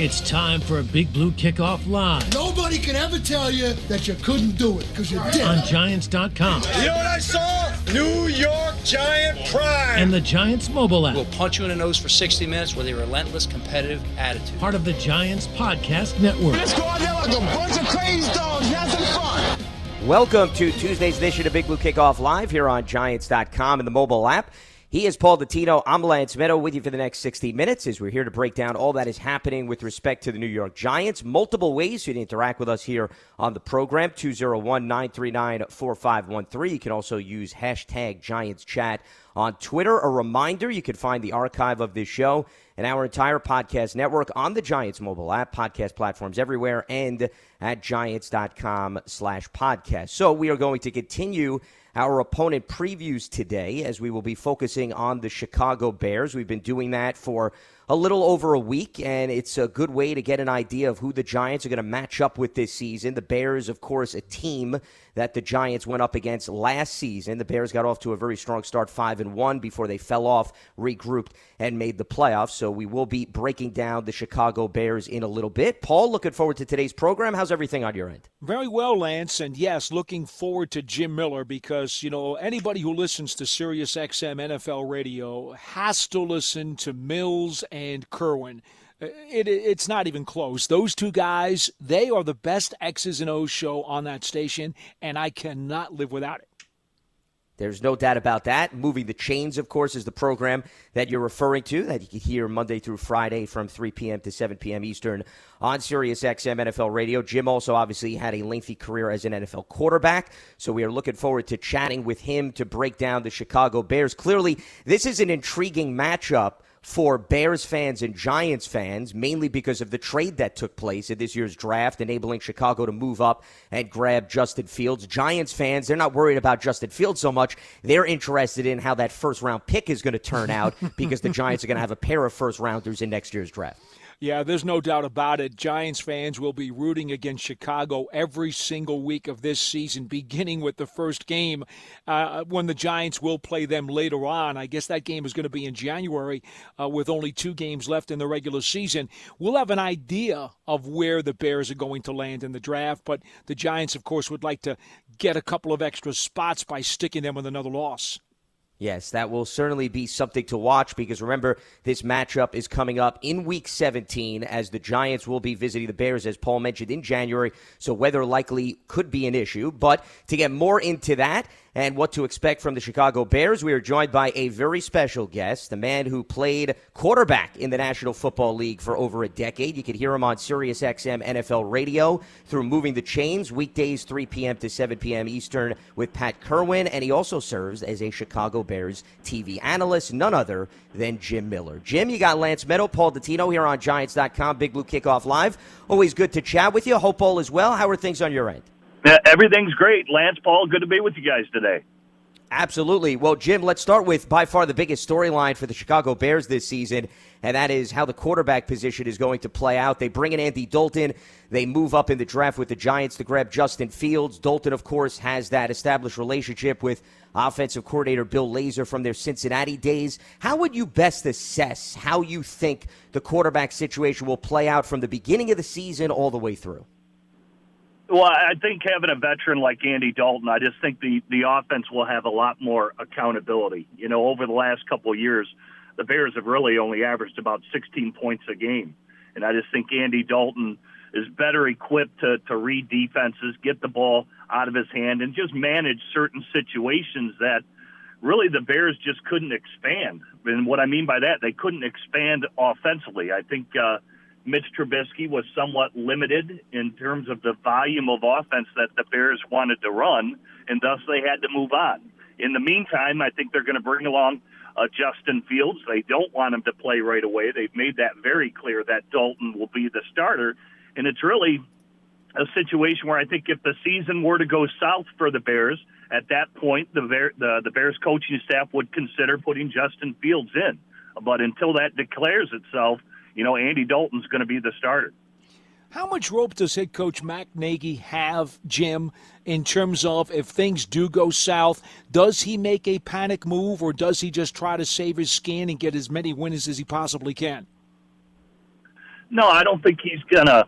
It's time for a Big Blue Kickoff Live Nobody can ever tell you that you couldn't do it because you did. on Giants.com You know what I saw? New York Giant pride. and the Giants mobile app. We'll punch you in the nose for 60 minutes with a relentless competitive attitude. part of the Giants Podcast Network. Let's go out there like a bunch of crazy dogs, have some fun. Welcome to Tuesday's edition of Big Blue Kickoff Live here on Giants.com and the mobile app. He is Paul Dottino. I'm Lance Medow with you for the next 60 minutes as we're here to break down all that is happening with respect to the New York Giants. Multiple ways you can interact with us here on the program 201 939 4513. You can also use hashtag Giants Chat on Twitter. A reminder you can find the archive of this show and our entire podcast network on the Giants mobile app, podcast platforms everywhere, and at giants.com slash podcast. So we are going to continue our opponent previews today as we will be focusing on the Chicago Bears. We've been doing that for a little over a week, and it's a good way to get an idea of who the Giants are going to match up with this season. The Bears, of course, a team that the Giants went up against last season. The Bears got off to a very strong start, five and one, before they fell off, regrouped, and made the playoffs. So we will be breaking down the Chicago Bears in a little bit. Paul, looking forward to today's program. How's everything on your end? Very well, Lance, and yes, looking forward to Jim Miller because you know anybody who listens to SiriusXM NFL Radio has to listen to Mills and Kirwan. Uh, It, it's not even close. Those two guys, they are the best X's and O's show on that station, and I cannot live without it. There's no doubt about that. Moving the Chains, of course, is the program that you're referring to that you can hear Monday through Friday from 3 p.m. to 7 p.m. Eastern on Sirius XM NFL Radio. Jim also obviously had a lengthy career as an NFL quarterback, so we are looking forward to chatting with him to break down the Chicago Bears. Clearly, this is an intriguing matchup for Bears fans and Giants fans, mainly because of the trade that took place in this year's draft, enabling Chicago to move up and grab Justin Fields. Giants fans, they're not worried about Justin Fields so much. They're interested in how that first round pick is going to turn out because the Giants are going to have a pair of first rounders in next year's draft. Yeah, there's no doubt about it. Giants fans will be rooting against Chicago every single week of this season, beginning with the first game uh, when the Giants will play them later on. I guess that game is going to be in January uh, with only two games left in the regular season. We'll have an idea of where the Bears are going to land in the draft, but the Giants, of course, would like to get a couple of extra spots by sticking them with another loss. Yes, that will certainly be something to watch because remember, this matchup is coming up in week 17 as the Giants will be visiting the Bears, as Paul mentioned, in January. So weather likely could be an issue. But to get more into that and what to expect from the Chicago Bears, we are joined by a very special guest, the man who played quarterback in the National Football League for over a decade. You can hear him on Sirius XM NFL radio through Moving the Chains, weekdays 3 p.m. to 7 p.m. Eastern with Pat Kirwan. And he also serves as a Chicago Bears TV analyst, none other than Jim Miller. Jim, you got Lance Medow, Paul Dottino here on Giants.com, Big Blue Kickoff Live. Always good to chat with you. Hope all is well. How are things on your end? Yeah, everything's great. Lance Paul, good to be with you guys today. Absolutely. Well, Jim, let's start with by far the biggest storyline for the Chicago Bears this season, and that is how the quarterback position is going to play out. They bring in Andy Dalton. They move up in the draft with the Giants to grab Justin Fields. Dalton, of course, has that established relationship with offensive coordinator Bill Lazor from their Cincinnati days. How would you best assess how you think the quarterback situation will play out from the beginning of the season all the way through? Well, I think having a veteran like Andy Dalton, I just think the the offense will have a lot more accountability. You know, over the last couple of years, the Bears have really only averaged about 16 points a game, and I just think Andy Dalton is better equipped to to read defenses, get the ball out of his hand, and just manage certain situations that really the Bears just couldn't expand. And what I mean by that, they couldn't expand offensively. I think. uh Mitch Trubisky was somewhat limited in terms of the volume of offense that the Bears wanted to run, and thus they had to move on. In the meantime, I think they're going to bring along uh, Justin Fields. They don't want him to play right away. They've made that very clear that Dalton will be the starter, and it's really a situation where I think if the season were to go south for the Bears, at that point the Bear, the, the Bears coaching staff would consider putting Justin Fields in. But until that declares itself, you know, Andy Dalton's going to be the starter. How much rope does head coach Matt Nagy have, Jim, in terms of if things do go south? Does he make a panic move or does he just try to save his skin and get as many wins as he possibly can? No, I don't think he's gonna,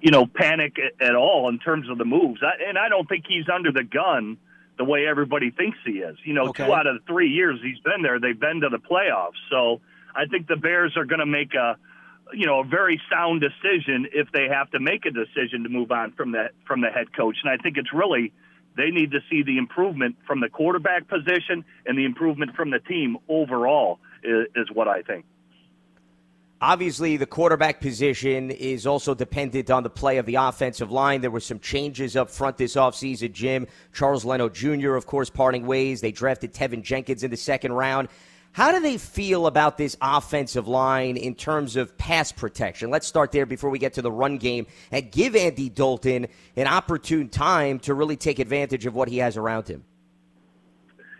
you know, panic at, at all in terms of the moves. I, and I don't think he's under the gun the way everybody thinks he is. You know, Okay. two out of the three years he's been there, they've been to the playoffs. So I think the Bears are going to make a, you know, a very sound decision if they have to make a decision to move on from the from the head coach. And I think it's really they need to see the improvement from the quarterback position and the improvement from the team overall is, is what I think. Obviously, the quarterback position is also dependent on the play of the offensive line. There were some changes up front this offseason, Jim. Charles Leno Jr., of course, parting ways. They drafted Teven Jenkins in the second round. How do they feel about this offensive line in terms of pass protection? Let's start there before we get to the run game and give Andy Dalton an opportune time to really take advantage of what he has around him.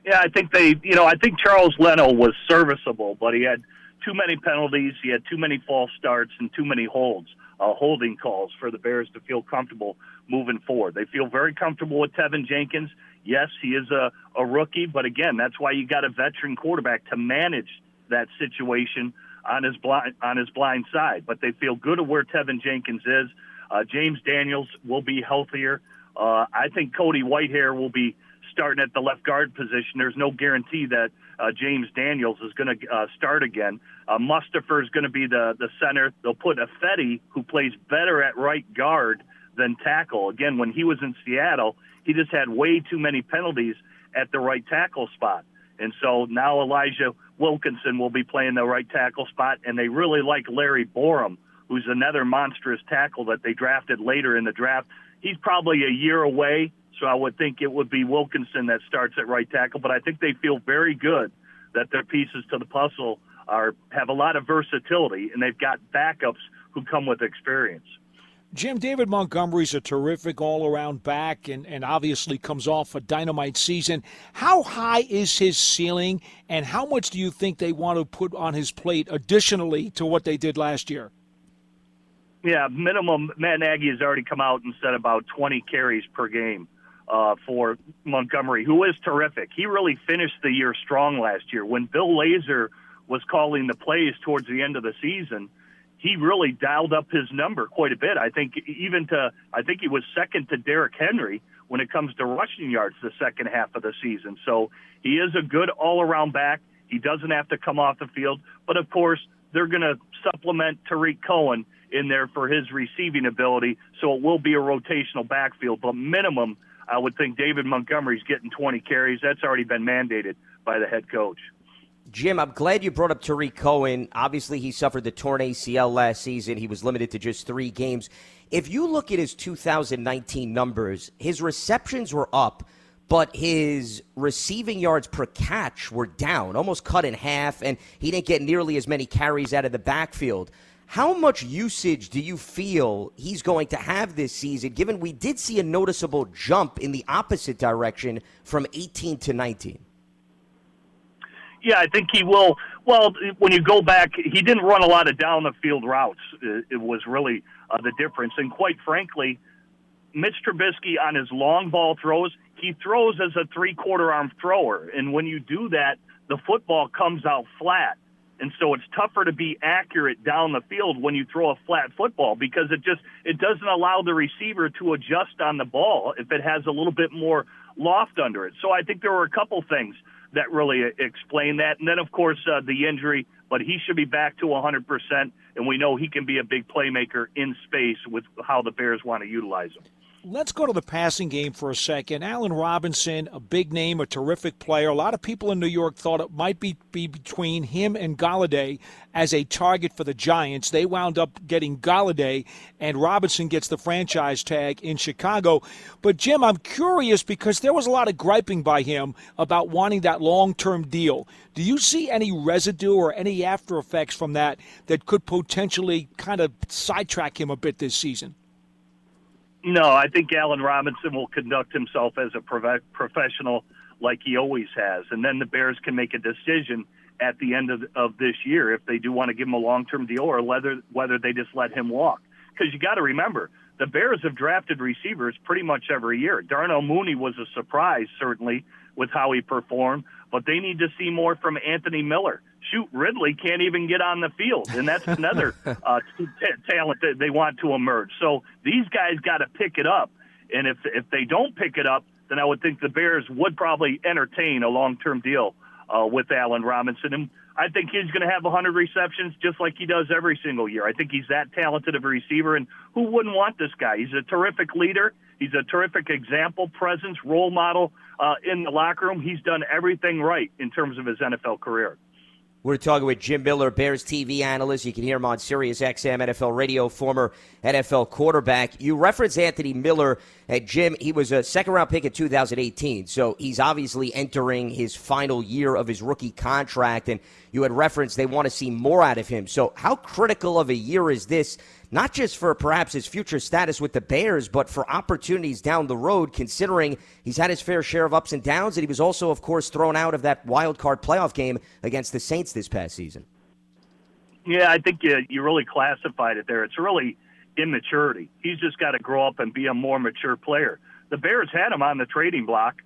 Yeah, I think they, you know, I think Charles Leno was serviceable, but he had too many penalties, he had too many false starts, and too many holds, uh, holding calls for the Bears to feel comfortable moving forward. They feel very comfortable with Teven Jenkins. Yes, he is a, a rookie, but again, that's why you got a veteran quarterback to manage that situation on his blind on his blind side. But they feel good of where Teven Jenkins is. Uh, James Daniels will be healthier. Uh, I think Cody Whitehair will be starting at the left guard position. There's no guarantee that uh, James Daniels is going to uh, start again. Uh, Mustipher is going to be the the center. They'll put Ifedi, who plays better at right guard than tackle. Again, when he was in Seattle, he just had way too many penalties at the right tackle spot. And so now Elijah Wilkinson will be playing the right tackle spot, and they really like Larry Borom, who's another monstrous tackle that they drafted later in the draft. He's probably a year away, so I would think it would be Wilkinson that starts at right tackle. But I think they feel very good that their pieces to the puzzle are have a lot of versatility, and they've got backups who come with experience. Jim, David Montgomery's a terrific all around back and, and obviously comes off a dynamite season. How high is his ceiling, and how much do you think they want to put on his plate additionally to what they did last year? Yeah, minimum. Matt Nagy has already come out and said about 20 carries per game uh, for Montgomery, who is terrific. He really finished the year strong last year. When Bill Lazor was calling the plays towards the end of the season, he really dialed up his number quite a bit. I think even to I think he was second to Derrick Henry when it comes to rushing yards the second half of the season. So he is a good all-around back. He doesn't have to come off the field, but of course they're going to supplement Tarik Cohen in there for his receiving ability. So it will be a rotational backfield, but minimum, I would think David Montgomery's getting 20 carries. That's already been mandated by the head coach. Jim, I'm glad you brought up Tarik Cohen. Obviously, he suffered the torn ACL last season. He was limited to just three games. If you look at his 2019 numbers, his receptions were up, but his receiving yards per catch were down, almost cut in half, and he didn't get nearly as many carries out of the backfield. How much usage do you feel he's going to have this season, given we did see a noticeable jump in the opposite direction from 18 to 19? Yeah, I think he will. Well, when you go back, he didn't run a lot of down the field routes. It, was really uh, the difference. And quite frankly, Mitch Trubisky on his long ball throws, he throws as a three quarter arm thrower. And when you do that, the football comes out flat. And so it's tougher to be accurate down the field when you throw a flat football because it just it doesn't allow the receiver to adjust on the ball if it has a little bit more loft under it. So I think there were a couple things that really explain that. And then of course uh, the injury, but he should be back to 100%. And we know he can be a big playmaker in space with how the Bears want to utilize him. Let's go to the passing game for a second. Allen Robinson, a big name, a terrific player. A lot of people in New York thought it might be, be between him and Golladay as a target for the Giants. They wound up getting Golladay, and Robinson gets the franchise tag in Chicago. But, Jim, I'm curious because there was a lot of griping by him about wanting that long term deal. Do you see any residue or any after effects from that that could potentially kind of sidetrack him a bit this season? No, I think Allen Robinson will conduct himself as a prof- professional like he always has. And then the Bears can make a decision at the end of, of this year if they do want to give him a long term deal or whether, whether they just let him walk. Because you got to remember, the Bears have drafted receivers pretty much every year. Darnell Mooney was a surprise, certainly, with how he performed, but they need to see more from Anthony Miller. shoot, Ridley can't even get on the field, and that's another uh, t- talent that they want to emerge. So these guys got to pick it up, and if if they don't pick it up, then I would think the Bears would probably entertain a long term deal uh, with Allen Robinson. And I think he's going to have 100 receptions just like he does every single year. I think he's that talented of a receiver, and who wouldn't want this guy? He's a terrific leader. He's a terrific example, presence, role model uh, in the locker room. He's done everything right in terms of his NFL career. We're talking with Jim Miller, Bears TV analyst. You can hear him on Sirius XM, NFL radio, former NFL quarterback. You reference Anthony Miller. At Jim, he was a second round pick in 2018, so he's obviously entering his final year of his rookie contract. And you had referenced they want to see more out of him. So, how critical of a year is this not just for perhaps his future status with the Bears, but for opportunities down the road, considering he's had his fair share of ups and downs, and he was also, of course, thrown out of that wild card playoff game against the Saints this past season. Yeah, I think you, you really classified it there. It's really immaturity. He's just got to grow up and be a more mature player. The Bears had him on the trading block,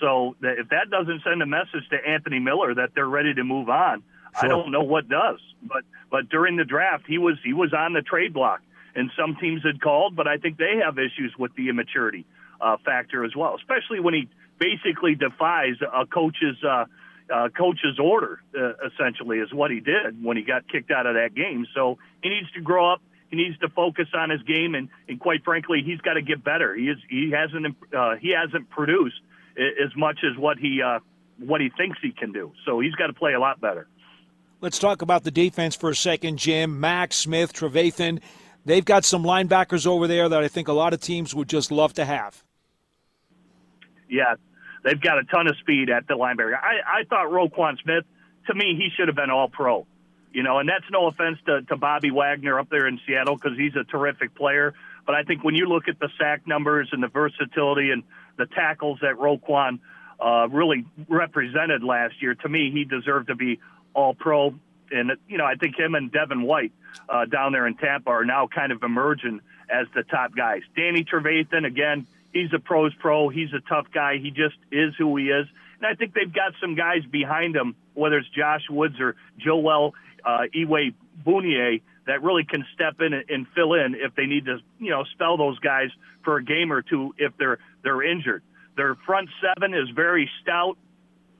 so that if that doesn't send a message to Anthony Miller that they're ready to move on, sure. I don't know what does. But but during the draft, he was he was on the trade block, and some teams had called, but I think they have issues with the immaturity uh, factor as well, especially when he basically defies a coach's uh, uh, coach's order. Uh, essentially, is what he did when he got kicked out of that game. So he needs to grow up. He needs to focus on his game, and, and quite frankly, he's got to get better. He is he hasn't uh, he hasn't produced as much as what he uh, what he thinks he can do. So he's got to play a lot better. Let's talk about the defense for a second, Jim. Max Smith, Trevathan. They've got some linebackers over there that I think a lot of teams would just love to have. Yeah, they've got a ton of speed at the linebacker. I, I thought Roquan Smith, to me, he should have been all pro. You know, and that's no offense to, to Bobby Wagner up there in Seattle because he's a terrific player. But I think when you look at the sack numbers and the versatility and the tackles that Roquan uh, really represented last year, to me, he deserved to be all pro. And, you know, I think him and Devin White uh, down there in Tampa are now kind of emerging as the top guys. Danny Trevathan, again, he's a pro's pro. He's a tough guy. He just is who he is. And I think they've got some guys behind him, whether it's Josh Woods or Joel uh, Iwe Bunier, that really can step in and fill in if they need to, you know, spell those guys for a game or two if they're they're injured. Their front seven is very stout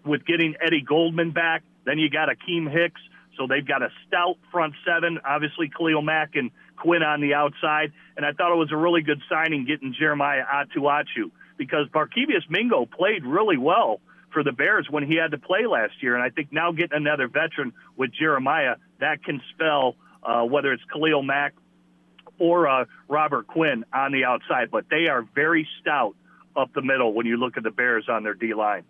with getting Eddie Goldman back. Then you got Akiem Hicks. So they've got a stout front seven, obviously Khalil Mack and Quinn on the outside. And I thought it was a really good signing getting Jeremiah Attaochu because Barkevious Mingo played really well for the Bears when he had to play last year. And I think now getting another veteran with Jeremiah, that can spell uh, whether it's Khalil Mack or uh, Robert Quinn on the outside. But they are very stout up the middle when you look at the Bears on their D line.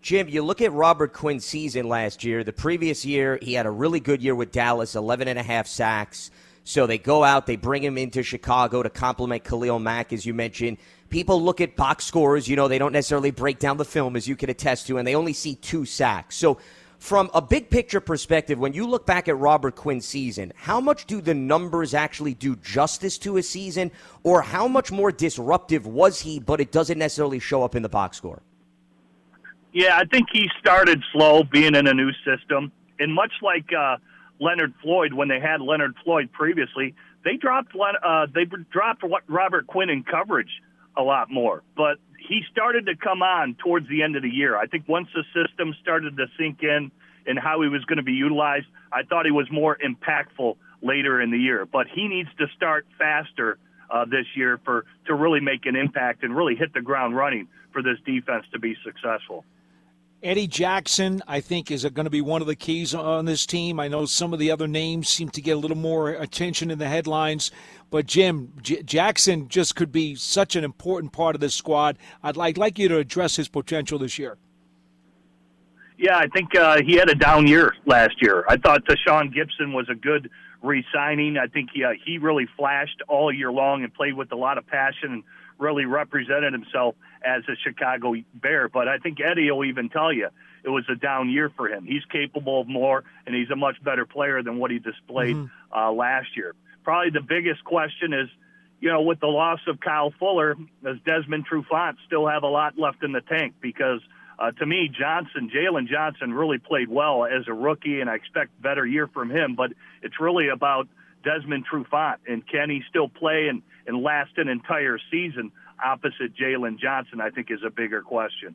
Jim, you look at Robert Quinn's season last year. The previous year, he had a really good year with Dallas, 11 and a half sacks. So they go out, they bring him into Chicago to complement Khalil Mack, as you mentioned. People look at box scores, you know, they don't necessarily break down the film, as you can attest to, and they only see two sacks. So, from a big picture perspective, when you look back at Robert Quinn's season, how much do the numbers actually do justice to his season, or how much more disruptive was he, but it doesn't necessarily show up in the box score? Yeah, I think he started slow being in a new system. And much like uh, Leonard Floyd, when they had Leonard Floyd previously, they dropped uh, they dropped what Robert Quinn in coverage a lot more. But he started to come on towards the end of the year. I think once the system started to sink in and how he was going to be utilized, I thought he was more impactful later in the year. But he needs to start faster uh, this year for to really make an impact and really hit the ground running for this defense to be successful. Eddie Jackson, I think, is going to be one of the keys on this team. I know some of the other names seem to get a little more attention in the headlines, but Jim J- Jackson just could be such an important part of this squad. I'd like, like you to address his potential this year. Yeah, I think uh, he had a down year last year. I thought Tashaun Gipson was a good re-signing. I think he uh, he really flashed all year long and played with a lot of passion and really represented himself as a Chicago Bear. But I think Eddie will even tell you it was a down year for him. He's capable of more, and he's a much better player than what he displayed mm-hmm. uh, last year. Probably the biggest question is, you know, with the loss of Kyle Fuller, does Desmond Trufant still have a lot left in the tank? Because uh, to me, Johnson, Jaylon Johnson, really played well as a rookie, and I expect better year from him. But it's really about Desmond Trufant, and can he still play and, and last an entire season opposite Jaylon Johnson? I think is a bigger question.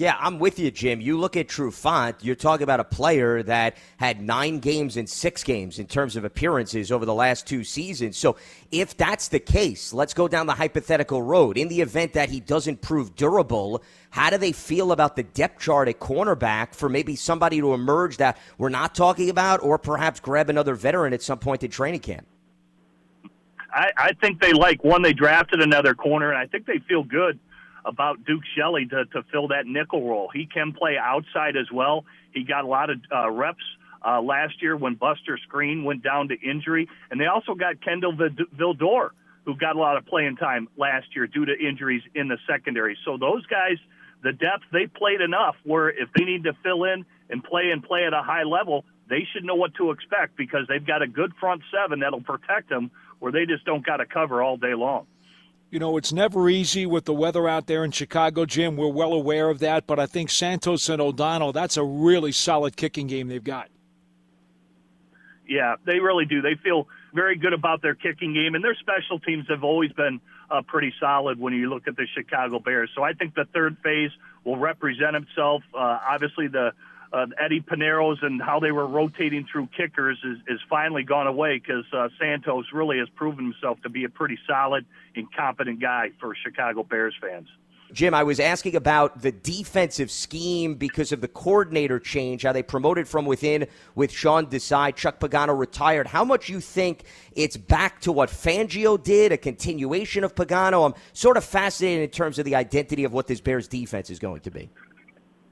Yeah, I'm with you, Jim. You look at Trufant, you're talking about a player that had nine games and six games in terms of appearances over the last two seasons. So if that's the case, let's go down the hypothetical road. In the event that he doesn't prove durable, how do they feel about the depth chart at cornerback for maybe somebody to emerge that we're not talking about, or perhaps grab another veteran at some point in training camp? I, I think they like one. They drafted another corner, and I think they feel good about Duke Shelley to, to fill that nickel role. He can play outside as well. He got a lot of uh, reps uh, last year when Buster Skrine went down to injury, and they also got Kindle Vildor, who got a lot of playing time last year due to injuries in the secondary. So those guys, the depth, they played enough where if they need to fill in and play and play at a high level, they should know what to expect because they've got a good front seven that'll protect them where they just don't got to cover all day long. You know, it's never easy with the weather out there in Chicago, Jim. We're well aware of that, but I think Santos and O'Donnell, that's a really solid kicking game they've got. Yeah, they really do. They feel very good about their kicking game, and their special teams have always been uh, pretty solid when you look at the Chicago Bears. So I think the third phase will represent itself. Uh, obviously, the uh, Eddy Piñeiros and how they were rotating through kickers is, is finally gone away because uh, Santos really has proven himself to be a pretty solid and competent guy for Chicago Bears fans. Jim, I was asking about the defensive scheme because of the coordinator change, how they promoted from within with Sean Desai. Chuck Pagano retired. How much you think it's back to what Fangio did, a continuation of Pagano? I'm sort of fascinated in terms of the identity of what this Bears defense is going to be.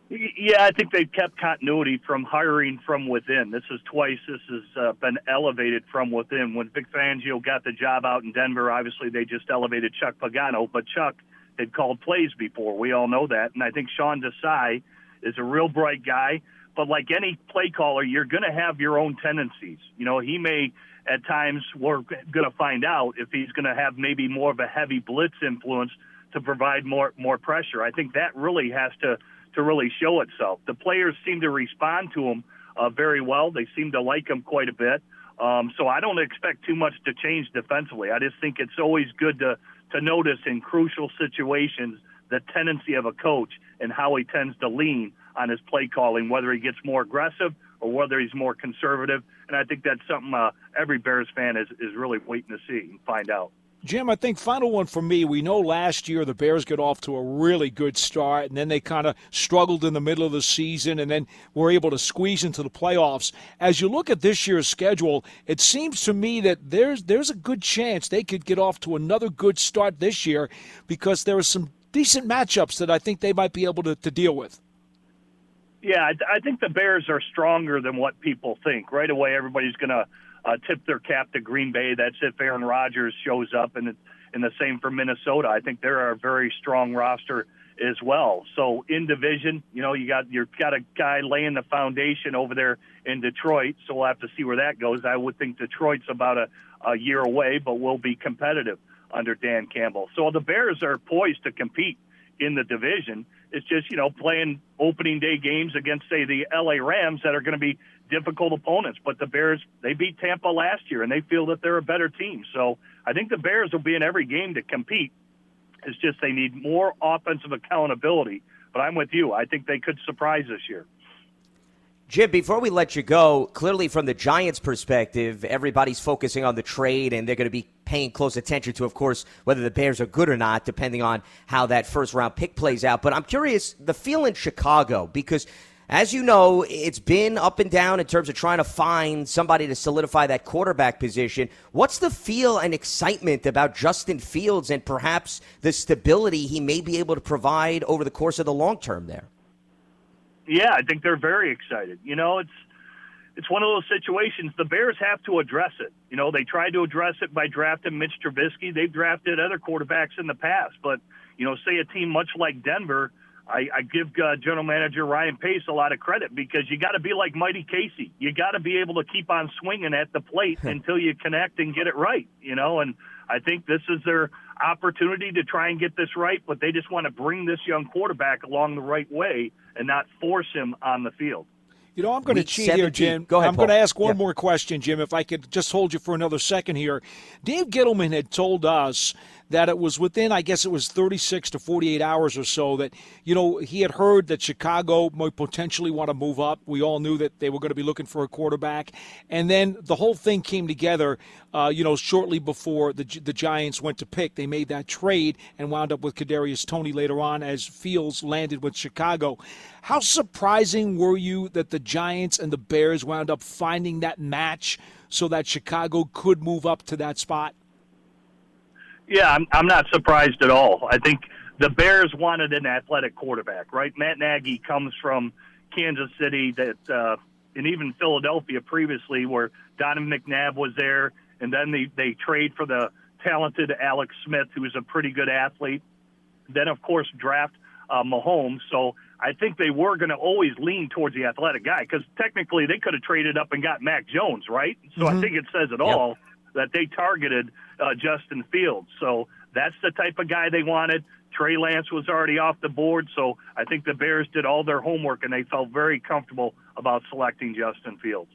Yeah, I think they've kept continuity from hiring from within. This is twice this has uh, been elevated from within. When Vic Fangio got the job out in Denver, obviously they just elevated Chuck Pagano, but Chuck had called plays before. We all know that, and I think Sean Desai is a real bright guy. But like any play caller, you're going to have your own tendencies. You know, he may at times we're going to find out if he's going to have maybe more of a heavy blitz influence to provide more more pressure. I think that really has to to really show itself. The players seem to respond to him uh, very well. They seem to like him quite a bit. Um, so I don't expect too much to change defensively. I just think it's always good to to notice in crucial situations the tendency of a coach and how he tends to lean on his play calling, whether he gets more aggressive or whether he's more conservative. And I think that's something uh, every Bears fan is, is really waiting to see and find out. Jim, I think final one for me. We know last year the Bears got off to a really good start, and then they kind of struggled in the middle of the season, and then were able to squeeze into the playoffs. As you look at this year's schedule, it seems to me that there's there's a good chance they could get off to another good start this year because there are some decent matchups that I think they might be able to, to deal with. Yeah, I, I think the Bears are stronger than what people think. Right away, everybody's going to uh, tip their cap to Green Bay. That's if Aaron Rodgers shows up, and and the same for Minnesota. I think they're a very strong roster as well. So in division, you know, you got you've got a guy laying the foundation over there in Detroit. So we'll have to see where that goes. I would think Detroit's about a, a year away, but will be competitive under Dan Campbell. So the Bears are poised to compete in the division. It's just you know playing opening day games against say the LA Rams that are going to be difficult opponents. But the Bears, they beat Tampa last year, and they feel that they're a better team. So I think the Bears will be in every game to compete. It's just they need more offensive accountability. But I'm with you. I think they could surprise this year. Jim, before we let you go, clearly from the Giants' perspective, everybody's focusing on the trade, and they're going to be paying close attention to, of course, whether the Bears are good or not, depending on how that first round pick plays out. But I'm curious, the feel in Chicago, because as you know, it's been up and down in terms of trying to find somebody to solidify that quarterback position. What's the feel and excitement about Justin Fields and perhaps the stability he may be able to provide over the course of the long term there? Yeah, I think they're very excited. You know, it's it's one of those situations the Bears have to address it. You know, they tried to address it by drafting Mitch Trubisky. They've drafted other quarterbacks in the past, but you know, say a team much like Denver – I, I give uh, General Manager Ryan Pace a lot of credit because you got to be like Mighty Casey. You got to be able to keep on swinging at the plate until you connect and get it right, you know. And I think this is their opportunity to try and get this right, but they just want to bring this young quarterback along the right way and not force him on the field. You know, I'm going to cheat 17. here, Jim. Go ahead, I'm going to ask one Yeah. more question, Jim, if I could just hold you for another second here. Dave Gettleman had told us that it was within, I guess it was 36 to 48 hours or so, that, you know, he had heard that Chicago might potentially want to move up. We all knew that they were going to be looking for a quarterback. And then the whole thing came together, uh, you know, shortly before the, the Giants went to pick. They made that trade and wound up with Kadarius Toney later on as Fields landed with Chicago. How surprising were you that the Giants and the Bears wound up finding that match so that Chicago could move up to that spot? Yeah, I'm, I'm not surprised at all. I think the Bears wanted an athletic quarterback, right? Matt Nagy comes from Kansas City, that uh, and even Philadelphia previously, where Donovan McNabb was there, and then they they trade for the talented Alex Smith, who is a pretty good athlete. Then, of course, draft uh, Mahomes. So I think they were going to always lean towards the athletic guy because technically they could have traded up and got Mac Jones, right? So I think it says it all that they targeted uh, Justin Fields. So that's the type of guy they wanted. Trey Lance was already off the board, so I think the Bears did all their homework and they felt very comfortable about selecting Justin Fields.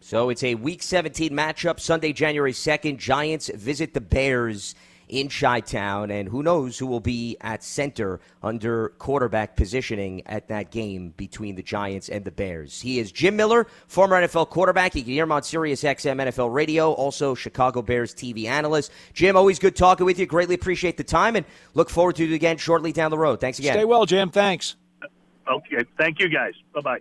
So it's a Week 17 matchup, Sunday, January 2nd. Giants visit the Bears in Chi Town, and who knows who will be at center under quarterback positioning at that game between the Giants and the Bears. He is Jim Miller, former NFL quarterback. You can hear him on Sirius XM NFL Radio, also Chicago Bears TV analyst. Jim, always good talking with you. Greatly appreciate the time, and look forward to it again shortly down the road. Thanks again. Stay well, Jim. Thanks. Okay, thank you guys. Bye bye.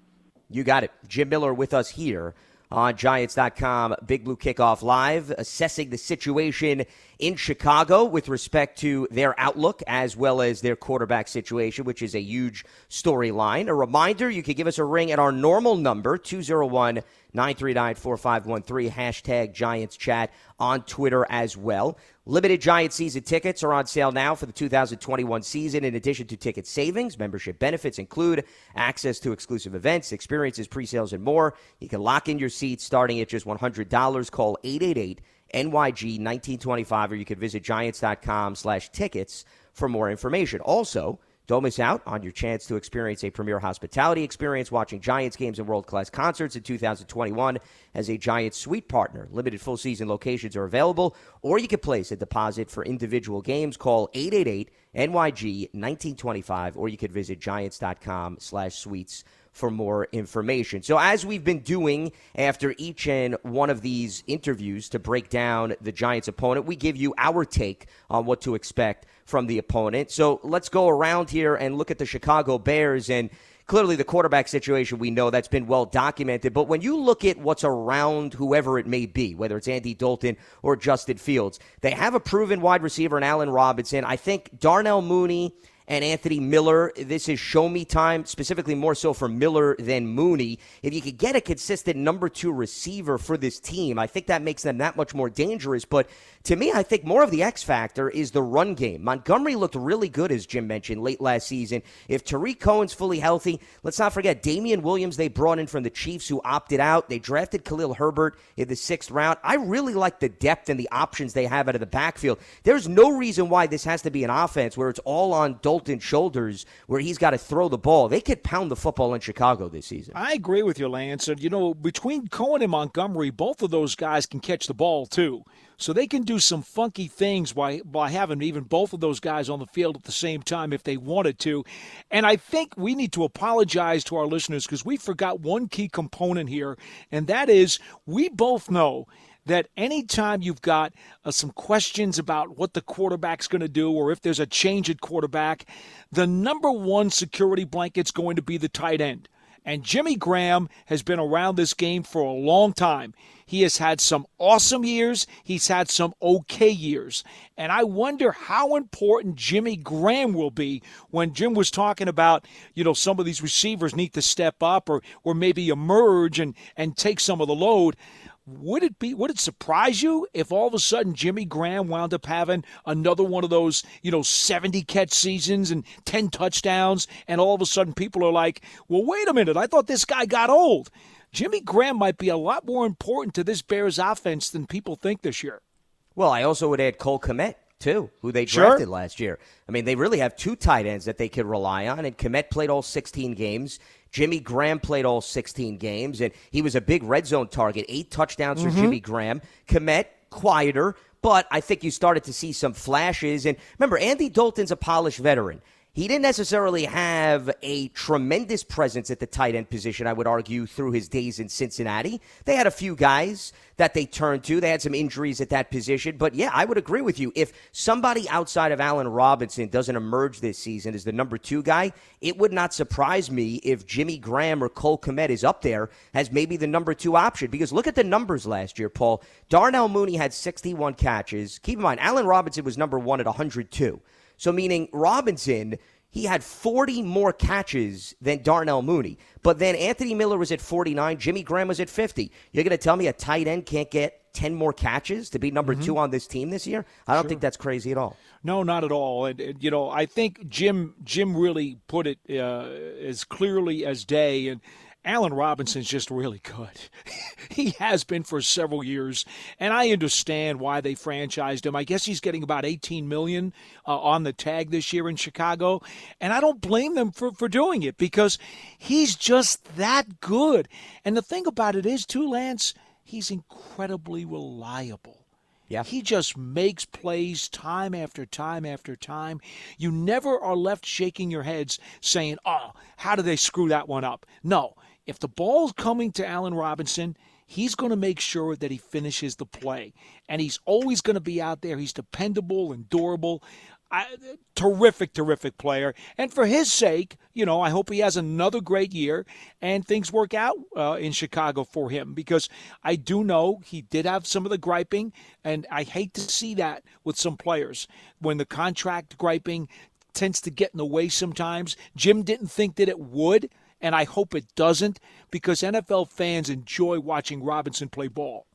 You got it. Jim Miller with us here on Giants.com. Big Blue Kickoff Live, assessing the situation in Chicago with respect to their outlook as well as their quarterback situation, which is a huge storyline. A reminder you can give us a ring at our normal number, 201 939 4513, hashtag Giants Chat on Twitter as well. Limited Giant season tickets are on sale now for the 2021 season. In addition to ticket savings, membership benefits include access to exclusive events, experiences, pre-sales, and more. You can lock in your seats starting at just $100. Call 888 NYG 1925 or you can visit giants.com slash tickets for more information. Also, don't miss out on your chance to experience a premier hospitality experience watching Giants games and world class concerts in 2021 as a Giants suite partner. Limited full season locations are available, or you can place a deposit for individual games. Call 888 NYG 1925, or you could visit giants.com slash suites for more information. So, as we've been doing after each and one of these interviews to break down the Giants' opponent, we give you our take on what to expect from the opponent. So, let's go around here and look at the Chicago Bears. And clearly, the quarterback situation we know that's been well documented. But when you look at what's around whoever it may be, whether it's Andy Dalton or Justin Fields, they have a proven wide receiver in Allen Robinson. I think Darnell Mooney and Anthony Miller. This is show me time, specifically more so for Miller than Mooney. If you could get a consistent number two receiver for this team, I think that makes them that much more dangerous. But to me, I think more of the X factor is the run game. Montgomery looked really good, as Jim mentioned, late last season. If Tarik Cohen's fully healthy, let's not forget Damien Williams, they brought in from the Chiefs who opted out. They drafted Khalil Herbert in the sixth round. I really like the depth and the options they have out of the backfield. There's no reason why this has to be an offense where it's all on Dalton's shoulders, where he's got to throw the ball. They could pound the football in Chicago this season. I agree with you, Lance. And, you know, between Cohen and Montgomery, both of those guys can catch the ball, too. So they can do some funky things by, by having even both of those guys on the field at the same time if they wanted to. And I think we need to apologize to our listeners because we forgot one key component here, and that is we both know that anytime you've got uh, some questions about what the quarterback's going to do or if there's a change at quarterback, the number one security blanket's going to be the tight end. And Jimmy Graham has been around this game for a long time. He has had some awesome years, he's had some okay years. And I wonder how important Jimmy Graham will be when Jim was talking about, you know, some of these receivers need to step up or or maybe emerge and and take some of the load. Would it be would it surprise you if all of a sudden Jimmy Graham wound up having another one of those, you know, 70 catch seasons and 10 touchdowns and all of a sudden people are like, "Well, wait a minute. I thought this guy got old." Jimmy Graham might be a lot more important to this Bears offense than people think this year. Well, I also would add Cole Kmet too, who they Sure. drafted last year. I mean, they really have two tight ends that they could rely on, and Kmet played all 16 games. Jimmy Graham played all 16 games, and he was a big red zone target. Eight touchdowns for mm-hmm. Jimmy Graham. Kmet, quieter, but I think you started to see some flashes. And remember, Andy Dalton's a polished veteran. He didn't necessarily have a tremendous presence at the tight end position, I would argue, through his days in Cincinnati. They had a few guys that they turned to. They had some injuries at that position. But yeah, I would agree with you. If somebody outside of Allen Robinson doesn't emerge this season as the number two guy, it would not surprise me if Jimmy Graham or Cole Kmet is up there as maybe the number two option. Because look at the numbers last year, Paul. Darnell Mooney had 61 catches. Keep in mind, Allen Robinson was number one at 102. So, meaning Robinson, he had 40 more catches than Darnell Mooney. But then Anthony Miller was at 49, Jimmy Graham was at 50. You're going to tell me a tight end can't get 10 more catches to be number two on this team this year? I don't think that's crazy at all. No, not at all. And, and, you know, I think Jim Jim really put it uh, as clearly as day. And Allen Robinson's just really good. he has been for several years, and I understand why they franchised him. I guess he's getting about 18 million uh, on the tag this year in Chicago, and I don't blame them for for doing it because he's just that good. And the thing about it is, too, Lance, he's incredibly reliable. Yeah. He just makes plays time after time after time. You never are left shaking your heads saying, oh, how did they screw that one up? No. If the ball's coming to Allen Robinson, he's going to make sure that he finishes the play. And he's always going to be out there. He's dependable and durable. I, terrific, terrific player. And for his sake, you know, I hope he has another great year and things work out uh, in Chicago for him because I do know he did have some of the griping, and I hate to see that with some players when the contract griping tends to get in the way sometimes. Jim didn't think that it would, and I hope it doesn't because NFL fans enjoy watching Robinson play ball.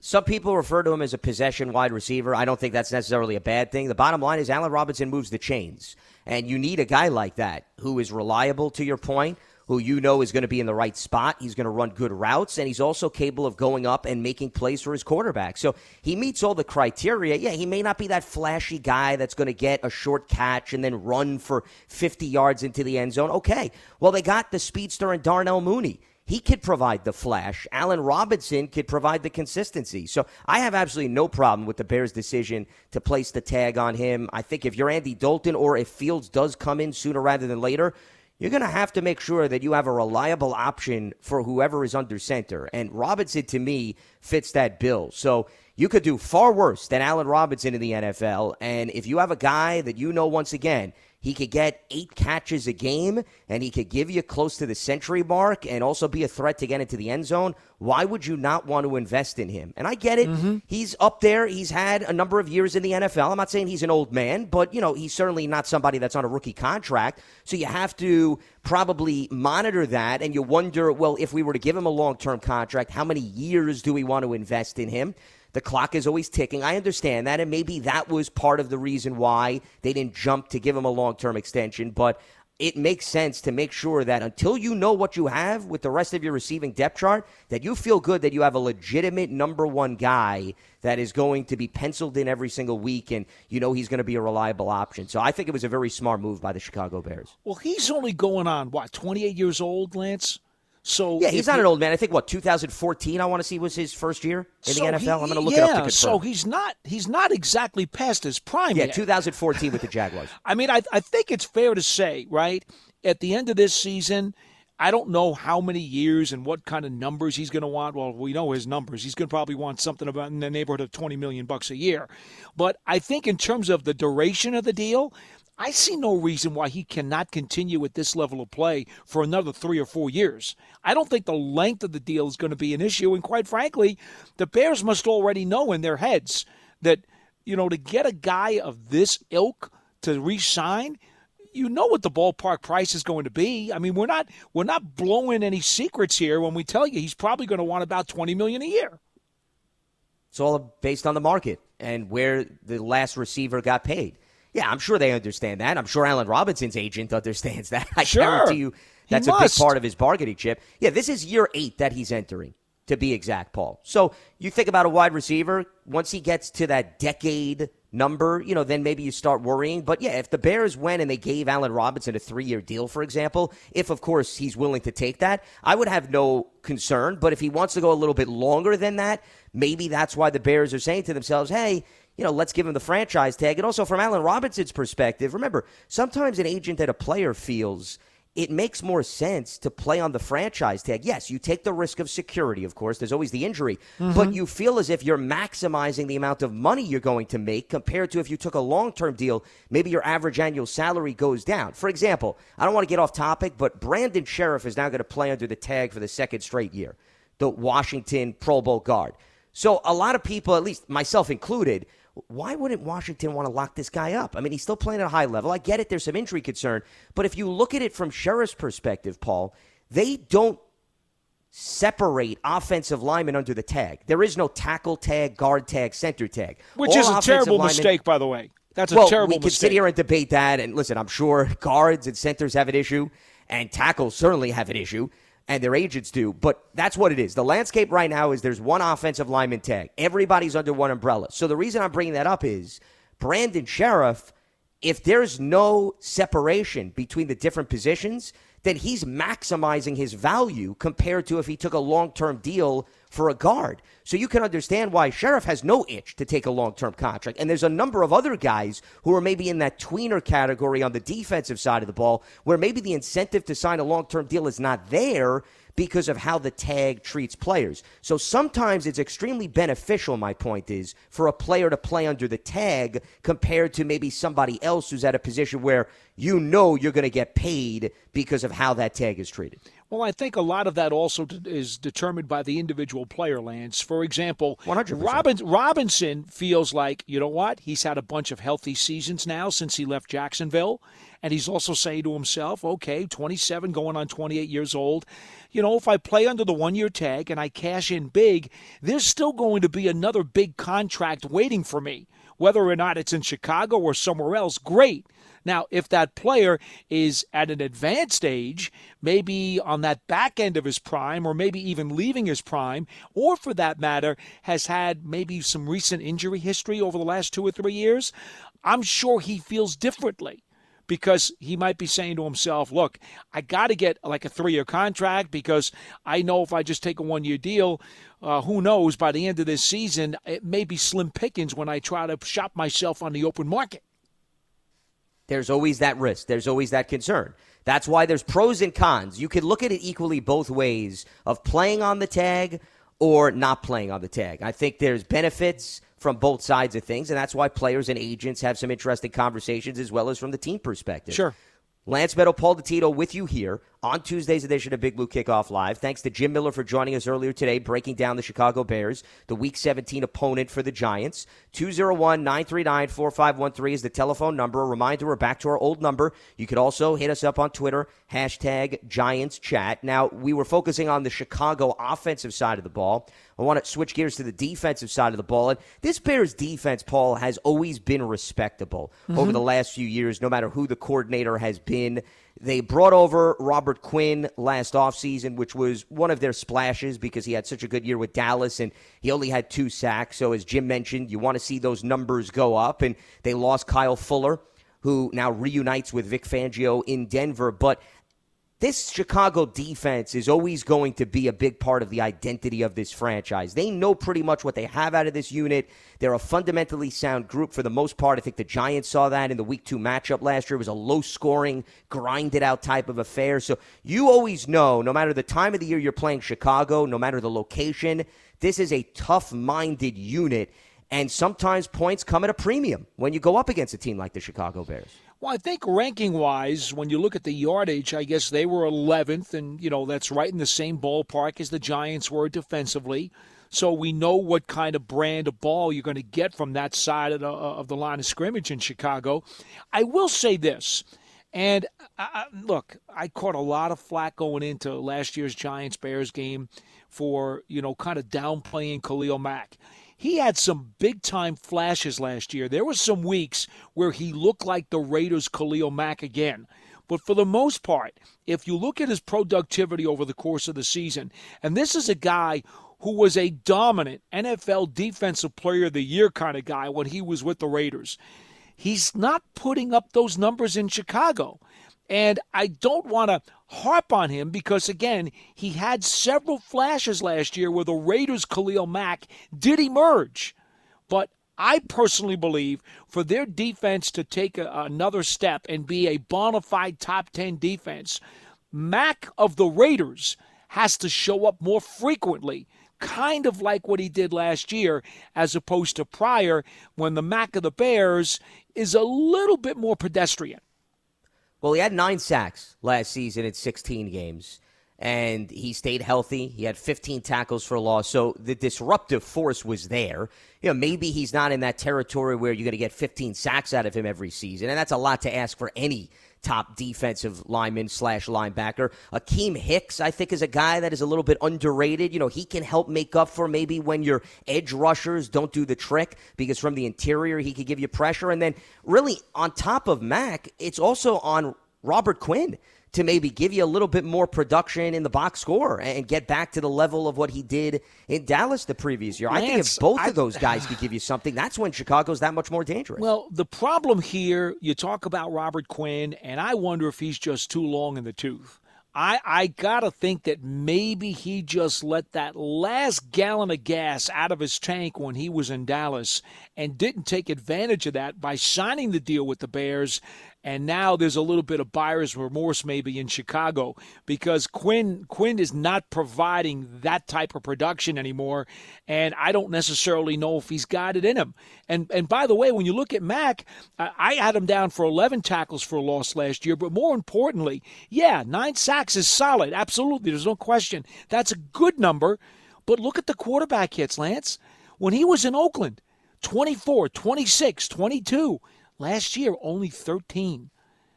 Some people refer to him as a possession wide receiver. I don't think that's necessarily a bad thing. The bottom line is Allen Robinson moves the chains. And you need a guy like that who is reliable, to your point, who you know is going to be in the right spot. He's going to run good routes, and he's also capable of going up and making plays for his quarterback. So he meets all the criteria. Yeah, he may not be that flashy guy that's going to get a short catch and then run for 50 yards into the end zone. Okay. Well, they got the speedster and Darnell Mooney. He could provide the flash. Allen Robinson could provide the consistency. So I have absolutely no problem with the Bears' decision to place the tag on him. I think if you're Andy Dalton or if Fields does come in sooner rather than later, you're going to have to make sure that you have a reliable option for whoever is under center. And Robinson, to me, fits that bill. So you could do far worse than Allen Robinson in the NFL. And if you have a guy that you know, once again, he could get eight catches a game and he could give you close to the century mark and also be a threat to get into the end zone. Why would you not want to invest in him? And I get it. Mm-hmm. He's up there. He's had a number of years in the NFL. I'm not saying he's an old man, but you know, he's certainly not somebody that's on a rookie contract. So you have to probably monitor that and you wonder, well, if we were to give him a long-term contract, how many years do we want to invest in him? The clock is always ticking. I understand that, and maybe that was part of the reason why they didn't jump to give him a long term extension. But it makes sense to make sure that until you know what you have with the rest of your receiving depth chart, that you feel good that you have a legitimate number one guy that is going to be penciled in every single week, and you know he's going to be a reliable option. So I think it was a very smart move by the Chicago Bears. Well, he's only going on, what, 28 years old, Lance? So Yeah, he's not an old man. I think what 2014. I want to see was his first year in so the NFL. he- I'm going to look yeah, it up to confirm. So he's not he's not exactly past his prime yeah, yet. 2014 with the Jaguars. I mean, I, I think it's fair to say, right, at the end of this season, I don't know how many years and what kind of numbers he's going to want. Well, we know his numbers. He's going to probably want something about in the neighborhood of 20 million bucks a year. But I think in terms of the duration of the deal, I see no reason why he cannot continue at this level of play for another three or four years. I don't think the length of the deal is going to be an issue. And quite frankly, the Bears must already know in their heads that, you know, to get a guy of this ilk to re sign, you know what the ballpark price is going to be. I mean, we're not we're not blowing any secrets here when we tell you he's probably going to want about twenty million a year. It's all based on the market and where the last receiver got paid. Yeah, I'm sure they understand that. I'm sure Allen Robinson's agent understands that. I Sure. guarantee you that's a big part of his bargaining chip. Yeah, this is year eight that he's entering, to be exact, Paul. So you think about a wide receiver, once he gets to that decade number, you know, then maybe you start worrying. But yeah, if the Bears went and they gave Allen Robinson a three year deal, for example, if of course he's willing to take that, I would have no concern. But if he wants to go a little bit longer than that, maybe that's why the Bears are saying to themselves, hey, you know, let's give him the franchise tag. And also from Allen Robinson's perspective, remember, sometimes an agent that a player feels it makes more sense to play on the franchise tag. Yes, you take the risk of security, of course. There's always the injury, mm-hmm. but you feel as if you're maximizing the amount of money you're going to make compared to if you took a long term deal, maybe your average annual salary goes down. For example, I don't want to get off topic, but Brandon Scherff is now going to play under the tag for the second straight year, the Washington Pro Bowl guard. So a lot of people, at least myself included, why wouldn't Washington want to lock this guy up? I mean, he's still playing at a high level. I get it, there's some injury concern. But if you look at it from Scherff's perspective, Paul, they don't separate offensive linemen under the tag. There is no tackle tag, guard tag, center tag. Which All is a terrible linemen, mistake, by the way. That's a well, terrible mistake. we can sit here and debate that. And listen, I'm sure guards and centers have an issue, and tackles certainly have an issue and their agents do, but that's what it is. The landscape right now is there's one offensive lineman tag. Everybody's under one umbrella. So the reason I'm bringing that up is Brandon Scherff, if there's no separation between the different positions, then he's maximizing his value compared to if he took a long term deal for a guard. So you can understand why Scherff has no itch to take a long term contract. And there's a number of other guys who are maybe in that tweener category on the defensive side of the ball where maybe the incentive to sign a long term deal is not there because of how the tag treats players. So sometimes it's extremely beneficial, my point is, for a player to play under the tag compared to maybe somebody else who's at a position where you know you're going to get paid because of how that tag is treated. Well, I think a lot of that also is determined by the individual player, Lance. For example, 100%. Robin, Robinson feels like, you know what? He's had a bunch of healthy seasons now since he left Jacksonville. And he's also saying to himself, okay, 27 going on 28 years old. You know, if I play under the one year tag and I cash in big, there's still going to be another big contract waiting for me. Whether or not it's in Chicago or somewhere else, great. Now, if that player is at an advanced age, maybe on that back end of his prime, or maybe even leaving his prime, or for that matter, has had maybe some recent injury history over the last two or three years, I'm sure he feels differently because he might be saying to himself, look, I got to get like a three year contract because I know if I just take a one year deal, uh, who knows, by the end of this season, it may be slim pickings when I try to shop myself on the open market. There's always that risk. There's always that concern. That's why there's pros and cons. You could look at it equally both ways of playing on the tag or not playing on the tag. I think there's benefits from both sides of things, and that's why players and agents have some interesting conversations as well as from the team perspective. Sure. Lance Medow, Paul Dottino with you here on Tuesday's edition of Big Blue Kickoff Live. Thanks to Jim Miller for joining us earlier today, breaking down the Chicago Bears, the Week 17 opponent for the Giants. 201 939 4513 is the telephone number. A reminder, we're back to our old number. You could also hit us up on Twitter, hashtag Giants Chat. Now, we were focusing on the Chicago offensive side of the ball. I want to switch gears to the defensive side of the ball. And this Bears defense, Paul, has always been respectable mm-hmm. over the last few years, no matter who the coordinator has been. They brought over Robert Quinn last offseason, which was one of their splashes because he had such a good year with Dallas and he only had two sacks. So, as Jim mentioned, you want to see those numbers go up. And they lost Kyle Fuller, who now reunites with Vic Fangio in Denver. But this Chicago defense is always going to be a big part of the identity of this franchise. They know pretty much what they have out of this unit. They're a fundamentally sound group for the most part. I think the Giants saw that in the week two matchup last year. It was a low scoring, grinded out type of affair. So you always know, no matter the time of the year you're playing Chicago, no matter the location, this is a tough minded unit. And sometimes points come at a premium when you go up against a team like the Chicago Bears. Well, I think ranking wise, when you look at the yardage, I guess they were 11th, and, you know, that's right in the same ballpark as the Giants were defensively. So we know what kind of brand of ball you're going to get from that side of the, uh, of the line of scrimmage in Chicago. I will say this. And I, look, I caught a lot of flack going into last year's Giants Bears game for, you know, kind of downplaying Khalil Mack he had some big time flashes last year. There were some weeks where he looked like the Raiders' Khalil Mack again. But for the most part, if you look at his productivity over the course of the season, and this is a guy who was a dominant NFL Defensive Player of the Year kind of guy when he was with the Raiders. He's not putting up those numbers in Chicago. And I don't want to harp on him because, again, he had several flashes last year where the Raiders' Khalil Mack did emerge. But I personally believe for their defense to take a, another step and be a bona fide top 10 defense, Mack of the Raiders has to show up more frequently kind of like what he did last year, as opposed to prior, when the Mack of the Bears is a little bit more pedestrian. Well, he had nine sacks last season in 16 games, and he stayed healthy. He had 15 tackles for loss, so the disruptive force was there. You know, maybe he's not in that territory where you're going to get 15 sacks out of him every season, and that's a lot to ask for any top defensive lineman slash linebacker. Akiem Hicks, I think, is a guy that is a little bit underrated. You know, he can help make up for maybe when your edge rushers don't do the trick because from the interior he could give you pressure. And then really on top of Mack, it's also on Robert Quinn to maybe give you a little bit more production in the box score and get back to the level of what he did in Dallas the previous year. Lance, I think if both I, of those guys could give you something, that's when Chicago's that much more dangerous. Well, the problem here, you talk about Robert Quinn, and I wonder if he's just too long in the tooth. I, I gotta think that maybe he just let that last gallon of gas out of his tank when he was in Dallas and didn't take advantage of that by signing the deal with the Bears and now there's a little bit of buyer's remorse maybe in Chicago because Quinn Quinn is not providing that type of production anymore, and I don't necessarily know if he's got it in him. And and by the way, when you look at Mack, I had him down for 11 tackles for a loss last year, but more importantly, yeah, nine sacks is solid, absolutely. There's no question. That's a good number, but look at the quarterback hits, Lance. When he was in Oakland, 24, 26, 22. Last year, only 13.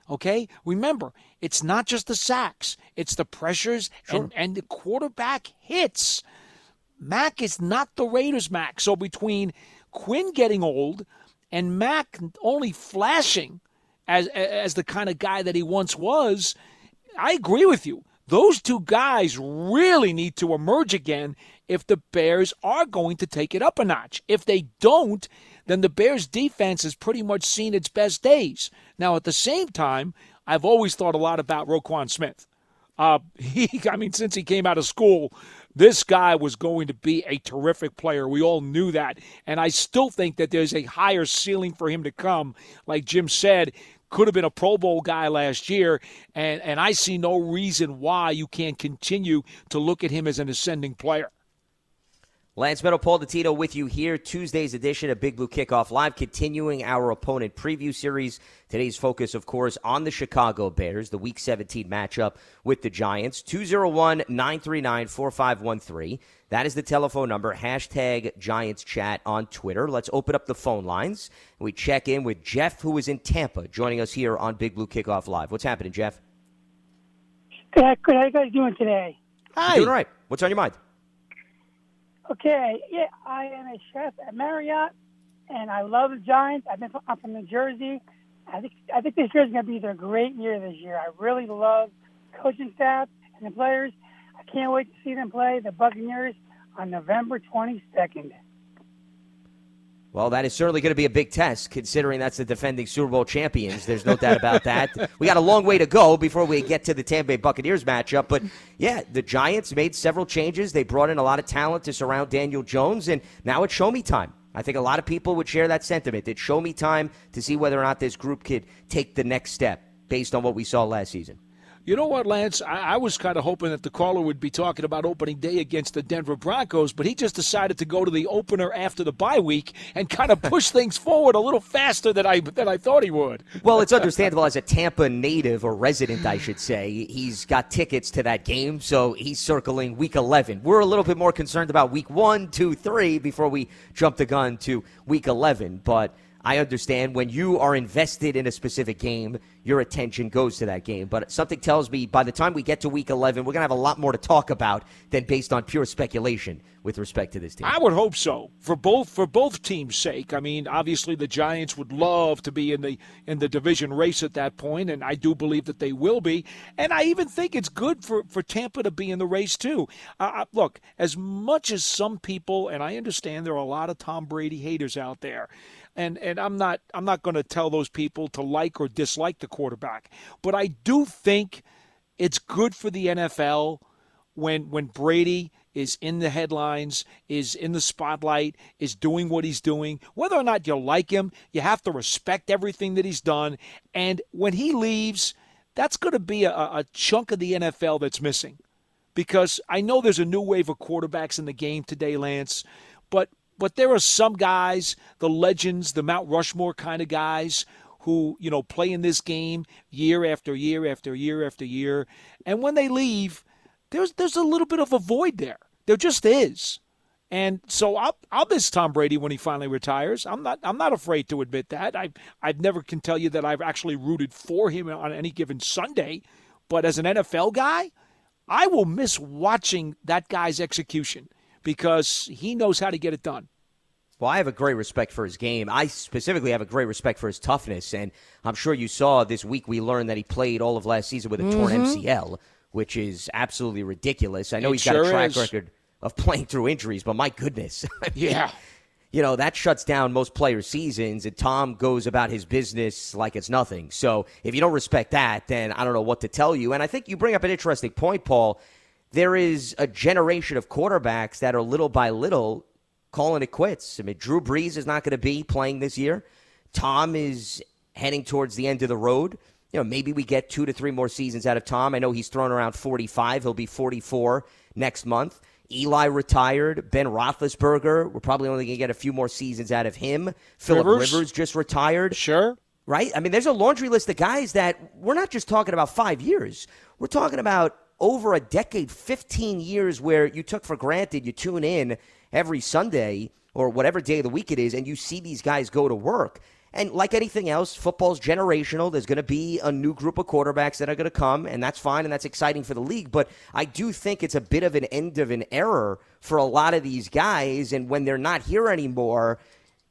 Okay? Remember, it's not just the sacks, it's the pressures sure. and, and the quarterback hits. Mack is not the Raiders' Mack. So between Quinn getting old and Mack only flashing as as the kind of guy that he once was, I agree with you. Those two guys really need to emerge again if the Bears are going to take it up a notch. If they don't, then the Bears defense has pretty much seen its best days. Now, at the same time, I've always thought a lot about Roquan Smith. Uh, he, I mean, since he came out of school, this guy was going to be a terrific player. We all knew that. And I still think that there's a higher ceiling for him to come. Like Jim said, could have been a Pro Bowl guy last year. And, and I see no reason why you can't continue to look at him as an ascending player. Lance Medow, Paul Dottino with you here. Tuesday's edition of Big Blue Kickoff Live, continuing our opponent preview series. Today's focus, of course, on the Chicago Bears, the Week 17 matchup with the Giants. 201 939 4513. That is the telephone number. Hashtag Giants Chat on Twitter. Let's open up the phone lines. We check in with Jeff, who is in Tampa, joining us here on Big Blue Kickoff Live. What's happening, Jeff? Good. How are you guys doing today? Hi. Doing all right. What's on your mind? Okay, yeah, I am a chef at Marriott, and I love the Giants. I've been I'm from New Jersey. I think I think this year is going to be their great year this year. I really love coaching staff and the players. I can't wait to see them play the Buccaneers on November 22nd. Well, that is certainly going to be a big test, considering that's the defending Super Bowl champions. There's no doubt about that. We got a long way to go before we get to the Tampa Bay Buccaneers matchup. But yeah, the Giants made several changes. They brought in a lot of talent to surround Daniel Jones, and now it's show me time. I think a lot of people would share that sentiment. It's show me time to see whether or not this group could take the next step based on what we saw last season. You know what, Lance? I, I was kind of hoping that the caller would be talking about opening day against the Denver Broncos, but he just decided to go to the opener after the bye week and kind of push things forward a little faster than I than I thought he would. Well, it's understandable as a Tampa native or resident, I should say. He's got tickets to that game, so he's circling Week 11. We're a little bit more concerned about Week One, Two, Three before we jump the gun to Week 11, but. I understand when you are invested in a specific game, your attention goes to that game. But something tells me by the time we get to week 11, we're going to have a lot more to talk about than based on pure speculation with respect to this team. I would hope so for both for both teams' sake. I mean, obviously the Giants would love to be in the in the division race at that point, and I do believe that they will be. And I even think it's good for for Tampa to be in the race too. Uh, look, as much as some people, and I understand there are a lot of Tom Brady haters out there and and I'm not I'm not going to tell those people to like or dislike the quarterback, but I do think it's good for the NFL when when Brady is in the headlines, is in the spotlight, is doing what he's doing. Whether or not you like him, you have to respect everything that he's done. And when he leaves, that's going to be a, a chunk of the NFL that's missing. Because I know there's a new wave of quarterbacks in the game today, Lance, but but there are some guys, the legends, the Mount Rushmore kind of guys, who, you know, play in this game year after year after year after year. And when they leave, there's there's a little bit of a void there. There just is. And so I'll, I'll miss Tom Brady when he finally retires. I'm not I'm not afraid to admit that. I I never can tell you that I've actually rooted for him on any given Sunday, but as an NFL guy, I will miss watching that guy's execution because he knows how to get it done. Well, I have a great respect for his game. I specifically have a great respect for his toughness. And I'm sure you saw this week we learned that he played all of last season with a mm-hmm. torn MCL, which is absolutely ridiculous. I know it he's sure got a track is. record of playing through injuries, but my goodness. I mean, yeah. You know, that shuts down most players' seasons, and Tom goes about his business like it's nothing. So if you don't respect that, then I don't know what to tell you. And I think you bring up an interesting point, Paul there is a generation of quarterbacks that are little by little calling it quits. I mean, Drew Brees is not going to be playing this year. Tom is heading towards the end of the road. You know, maybe we get two to three more seasons out of Tom. I know he's thrown around 45. He'll be 44 next month. Eli retired. Ben Roethlisberger, we're probably only going to get a few more seasons out of him. Philip Rivers. Rivers just retired. Sure. Right? I mean, there's a laundry list of guys that we're not just talking about five years. We're talking about over a decade, 15 years, where you took for granted you tune in every Sunday or whatever day of the week it is, and you see these guys go to work. And like anything else, football's generational. There's going to be a new group of quarterbacks that are going to come, and that's fine and that's exciting for the league. But I do think it's a bit of an end of an era for a lot of these guys. And when they're not here anymore,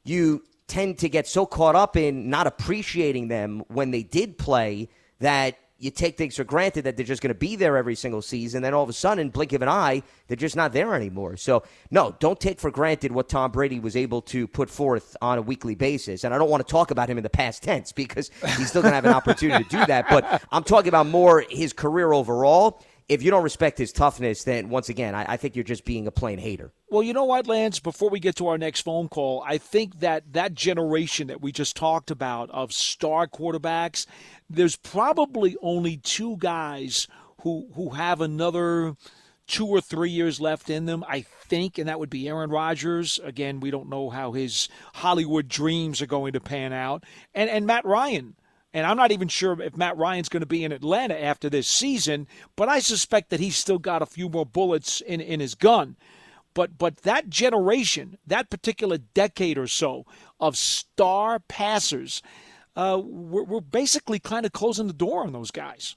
you tend to get so caught up in not appreciating them when they did play that you take things for granted that they're just going to be there every single season. Then all of a sudden, blink of an eye, they're just not there anymore. So, no, don't take for granted what Tom Brady was able to put forth on a weekly basis. And I don't want to talk about him in the past tense because he's still going to have an opportunity to do that. But I'm talking about more his career overall if you don't respect his toughness, then once again, I, I, think you're just being a plain hater. Well, you know what, Lance? Before we get to our next phone call, I think that that generation that we just talked about of star quarterbacks, there's probably only two guys who who have another two or three years left in them, I think, and that would be Aaron Rodgers. Again, we don't know how his Hollywood dreams are going to pan out, and and Matt Ryan. And I'm not even sure if Matt Ryan's going to be in Atlanta after this season, but I suspect that he's still got a few more bullets in, in his gun. But but that generation, that particular decade or so of star passers, uh, we're, we're basically kind of closing the door on those guys.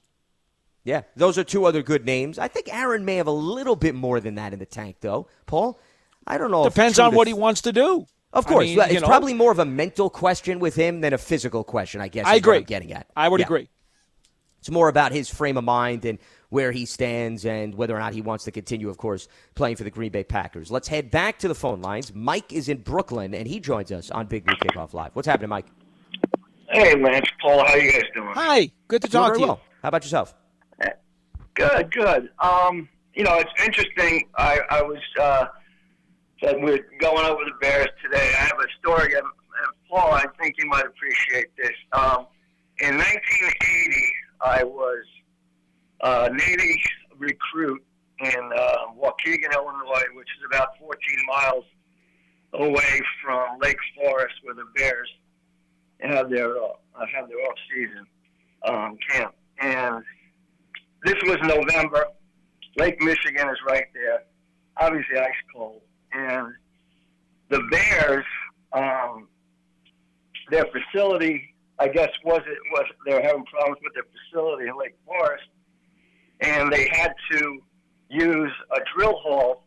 Yeah, those are two other good names. I think Aaron may have a little bit more than that in the tank, though. Paul, I don't know. Depends on what he wants to do. Of course, I mean, it's you know, probably more of a mental question with him than a physical question. I guess. I agree. getting at. I would yeah. agree. It's more about his frame of mind and where he stands and whether or not he wants to continue, of course, playing for the Green Bay Packers. Let's head back to the phone lines. Mike is in Brooklyn and he joins us on Big Blue Kickoff Live. What's happening, Mike? Hey, Lance, Paul, how you guys doing? Hi, good to Doing talk to you. well. How about yourself? Good, good. Um, you know, it's interesting. I, I was uh, said we're going over the Bears today. I have a story, and, and Paul, I think you might appreciate this. Um, in 1980, I was a Navy recruit in uh, Waukegan, Illinois, which is about 14 miles away from Lake Forest, where the Bears have their uh, have their off season um, camp. And this was November. Lake Michigan is right there. Obviously ice cold. And the Bears, um, their facility I guess was it was they were having problems with their facility in Lake Forest, and they had to use a drill hall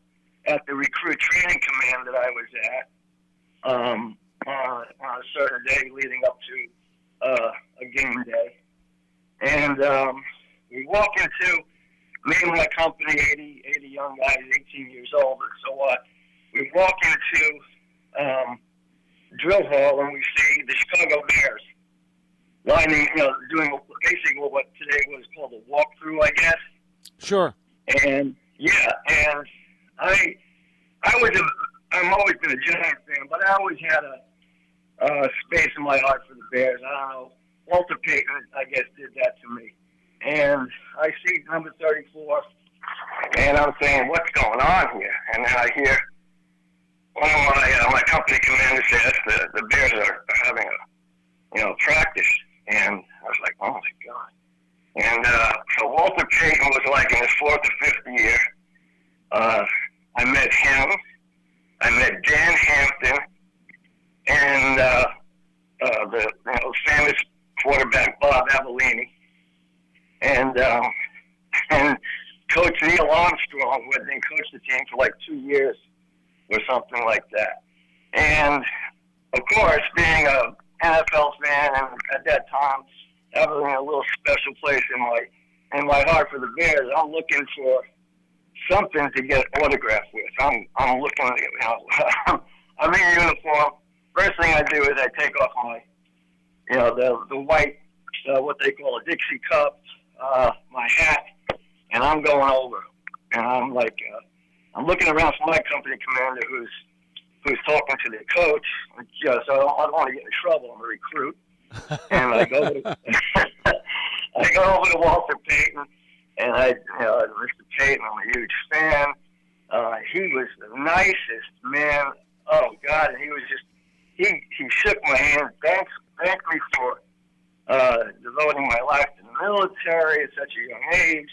at the recruit training command that I was at um, on, on a certain day leading up to uh, a game day. And um, we walk into, me and my company, 80, 80 young guys, 18 years old, or so what. We walk into um, drill hall and we see the Chicago Bears lining, you know, doing basically what today was called a walkthrough, I guess. Sure. And yeah, and I, I was a, I'm always been a Giant fan, but I always had a, a space in my heart for the Bears. I don't know. Walter Payton, I guess, did that to me. And I see number 34, and I'm saying, what's going on here? And then I hear one of my uh, my company commanders says the the Bears are having a you know practice, and I was like, oh my god. And uh, so Walter Payton was like in his fourth or fifth year. Uh, I met him. I met Dan Hampton, and uh, uh, the you know, famous quarterback Bob Avellini, and um, and Coach Neill Armstrong, who had been coached the team for like two years or something like that. And of course, being a NFL fan and at that time having a little special place in my in my heart for the Bears, I'm looking for something to get autographed with. I'm I'm looking, you know, I'm in uniform. First thing I do is I take off my, you know, the the white, uh, what they call a Dixie cup, uh, my hat, and I'm going over, and I'm like, uh, I'm looking around for my company commander who's who's talking to the coach. Yeah, so I don't, I don't want to get in trouble. I'm a recruit, and I go to, I go over to Walter Payton, and I, you know, Mr. Payton, I'm a huge fan. Uh, he was the nicest man. Oh God, and he was just he he shook my hand, thanked thanked me for uh, devoting my life to the military at such a young age.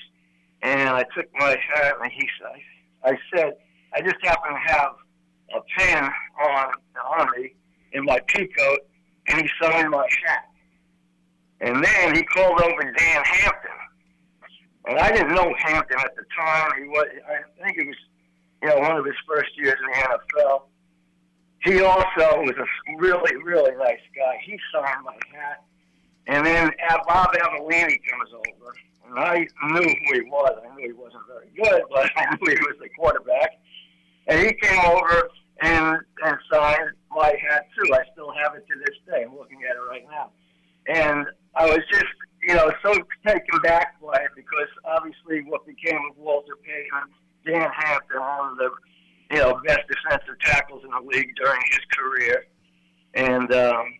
And I took my hat, and he said, I said, I just happen to have a pen on on me in my pea coat, and he signed my hat. And then he called over Dan Hampton, and I didn't know Hampton at the time. He was, I think it was, you know, one of his first years in the NFL. He also was a really, really nice guy. He signed my hat. And then uh, Bob Avellini comes over, and I knew who he was. I knew he wasn't very good, but I knew he was the quarterback. And he came over and and signed my hat too. I still have it to this day. I'm looking at it right now. And I was just, you know, so taken back by it because obviously what became of Walter Payton, Dan Hampton, one of the, you know, best defensive tackles in the league during his career. And, um,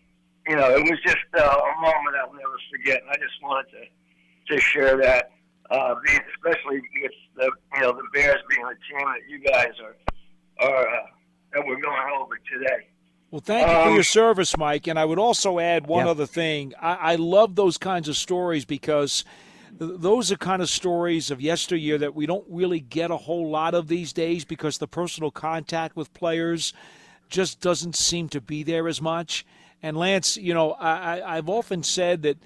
you know, it was just uh, a moment I'll never forget. And I just wanted to, to share that, uh, especially with the, you know, the Bears being the team that you guys are, are, uh, that we're going over today. Well, thank you for your service, Mike. And I would also add one other thing. I, I love those kinds of stories because th- those are kind of stories of yesteryear that we don't really get a whole lot of these days because the personal contact with players just doesn't seem to be there as much. And Lance, you know, I, I've often said that,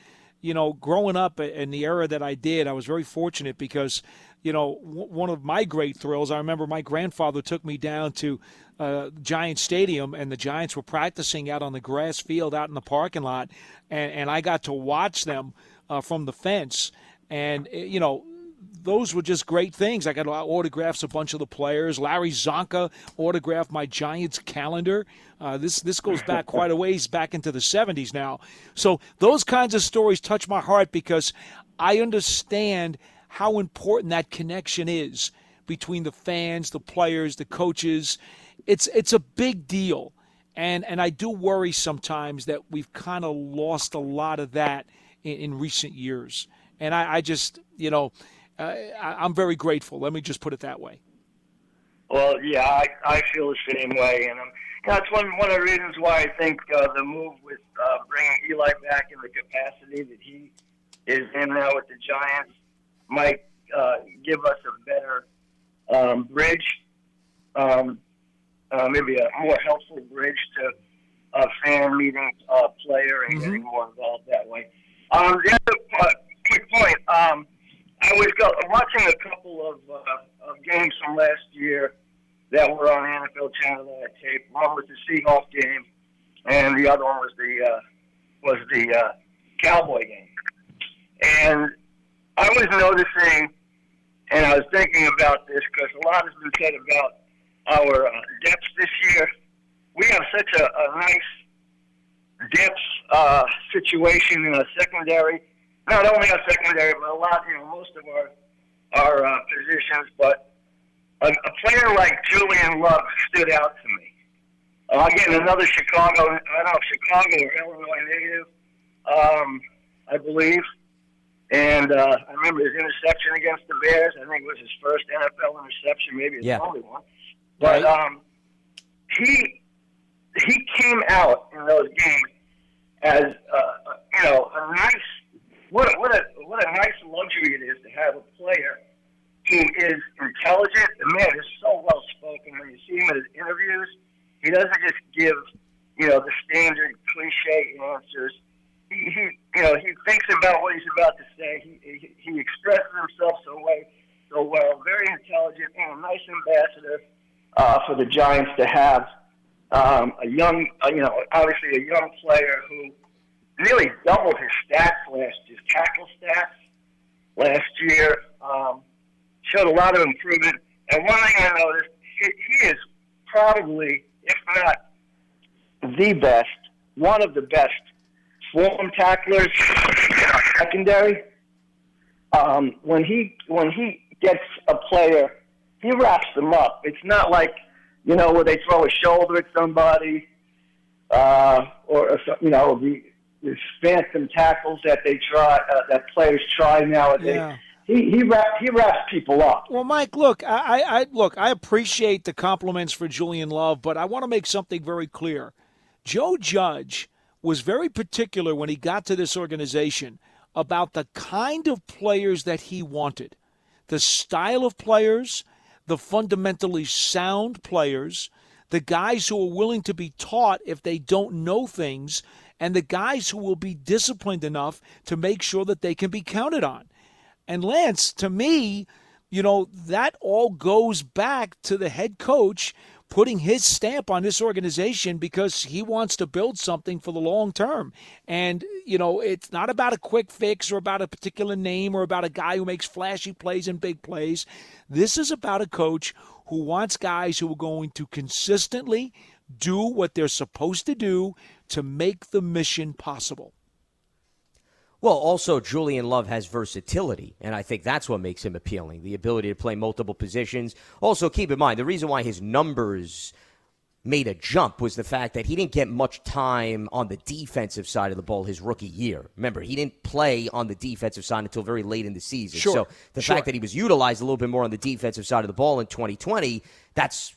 you know, growing up in the era that I did, I was very fortunate because you know, one of my great thrills. I remember my grandfather took me down to uh, Giant Stadium, and the Giants were practicing out on the grass field out in the parking lot, and, and I got to watch them uh, from the fence. And eh, you know, those were just great things. I got autographs a bunch of the players. Larry Csonka autographed my Giants calendar. Uh, this this goes back quite a ways back into the 70s now. So those kinds of stories touch my heart because I understand how important that connection is between the fans, the players, the coaches. It's it's a big deal. And and I do worry sometimes that we've kind of lost a lot of that in, in recent years. And I, I just, you know, uh, I, I'm very grateful. Let me just put it that way. Well, yeah, I, I feel the same way, and um, that's one one of the reasons why I think uh, the move with uh, bringing Eli back in the capacity that he is in now with the Giants might uh, give us a better um, bridge, um, uh, maybe a more helpful bridge to a fan meeting uh, player and getting more involved that way. Um, the other uh, quick point, um, I was go- watching a couple of, uh, of games from last year that were on NFL Channel that I taped. One was the Seahawks game, and the other one was the uh, was the uh, Cowboy game. And I was noticing, and I was thinking about this because a lot has been said about our uh, depth this year. We have such a, a nice depth uh, situation in our secondary. Not only our secondary, but a lot, you know, most of our our uh, positions. But a, a player like Julian Love stood out to me. Uh, again, another Chicago, I don't know, Chicago or Illinois native, um, I believe. And uh, I remember his interception against the Bears. I think it was his first NFL interception, maybe his Yeah. only one. But um, he he came out in those games as uh, you know a nice what a, what a what a nice luxury it is to have a player who is intelligent. The man is so well spoken. When you see him in his interviews, he doesn't just give you know the standard cliche answers. He, he you know he thinks about what he's about to say. He he, he expresses himself so way so well. Very intelligent and a nice ambassador uh, for the Giants to have um, a young, uh, you know, obviously a young player who nearly doubled his stats last his tackle stats last year. Um, showed a lot of improvement. And one thing I noticed, he, he is probably, if not the best, one of the best form tacklers secondary. Um, when he when he gets a player, he wraps them up. It's not like you know where they throw a shoulder at somebody, uh, or, or you know the, the phantom tackles that they try uh, that players try nowadays. Yeah. He he wrap, he wraps people up. Well, Mike, look, I, I look, I appreciate the compliments for Julian Love, but I want to make something very clear. Joe Judge was very particular when he got to this organization about the kind of players that he wanted, the style of players, the fundamentally sound players, the guys who are willing to be taught if they don't know things, and the guys who will be disciplined enough to make sure that they can be counted on. And Lance, to me, you know, that all goes back to the head coach putting his stamp on this organization because he wants to build something for the long term. And, you know, it's not about a quick fix or about a particular name or about a guy who makes flashy plays and big plays. This is about a coach who wants guys who are going to consistently do what they're supposed to do to make the mission possible. Well, also Julian Love has versatility, and I think that's what makes him appealing. The ability to play multiple positions. Also, keep in mind the reason why his numbers made a jump was the fact that he didn't get much time on the defensive side of the ball his rookie year. Remember, he didn't play on the defensive side until very late in the season. Sure, So the sure. fact that he was utilized a little bit more on the defensive side of the ball in 2020, that's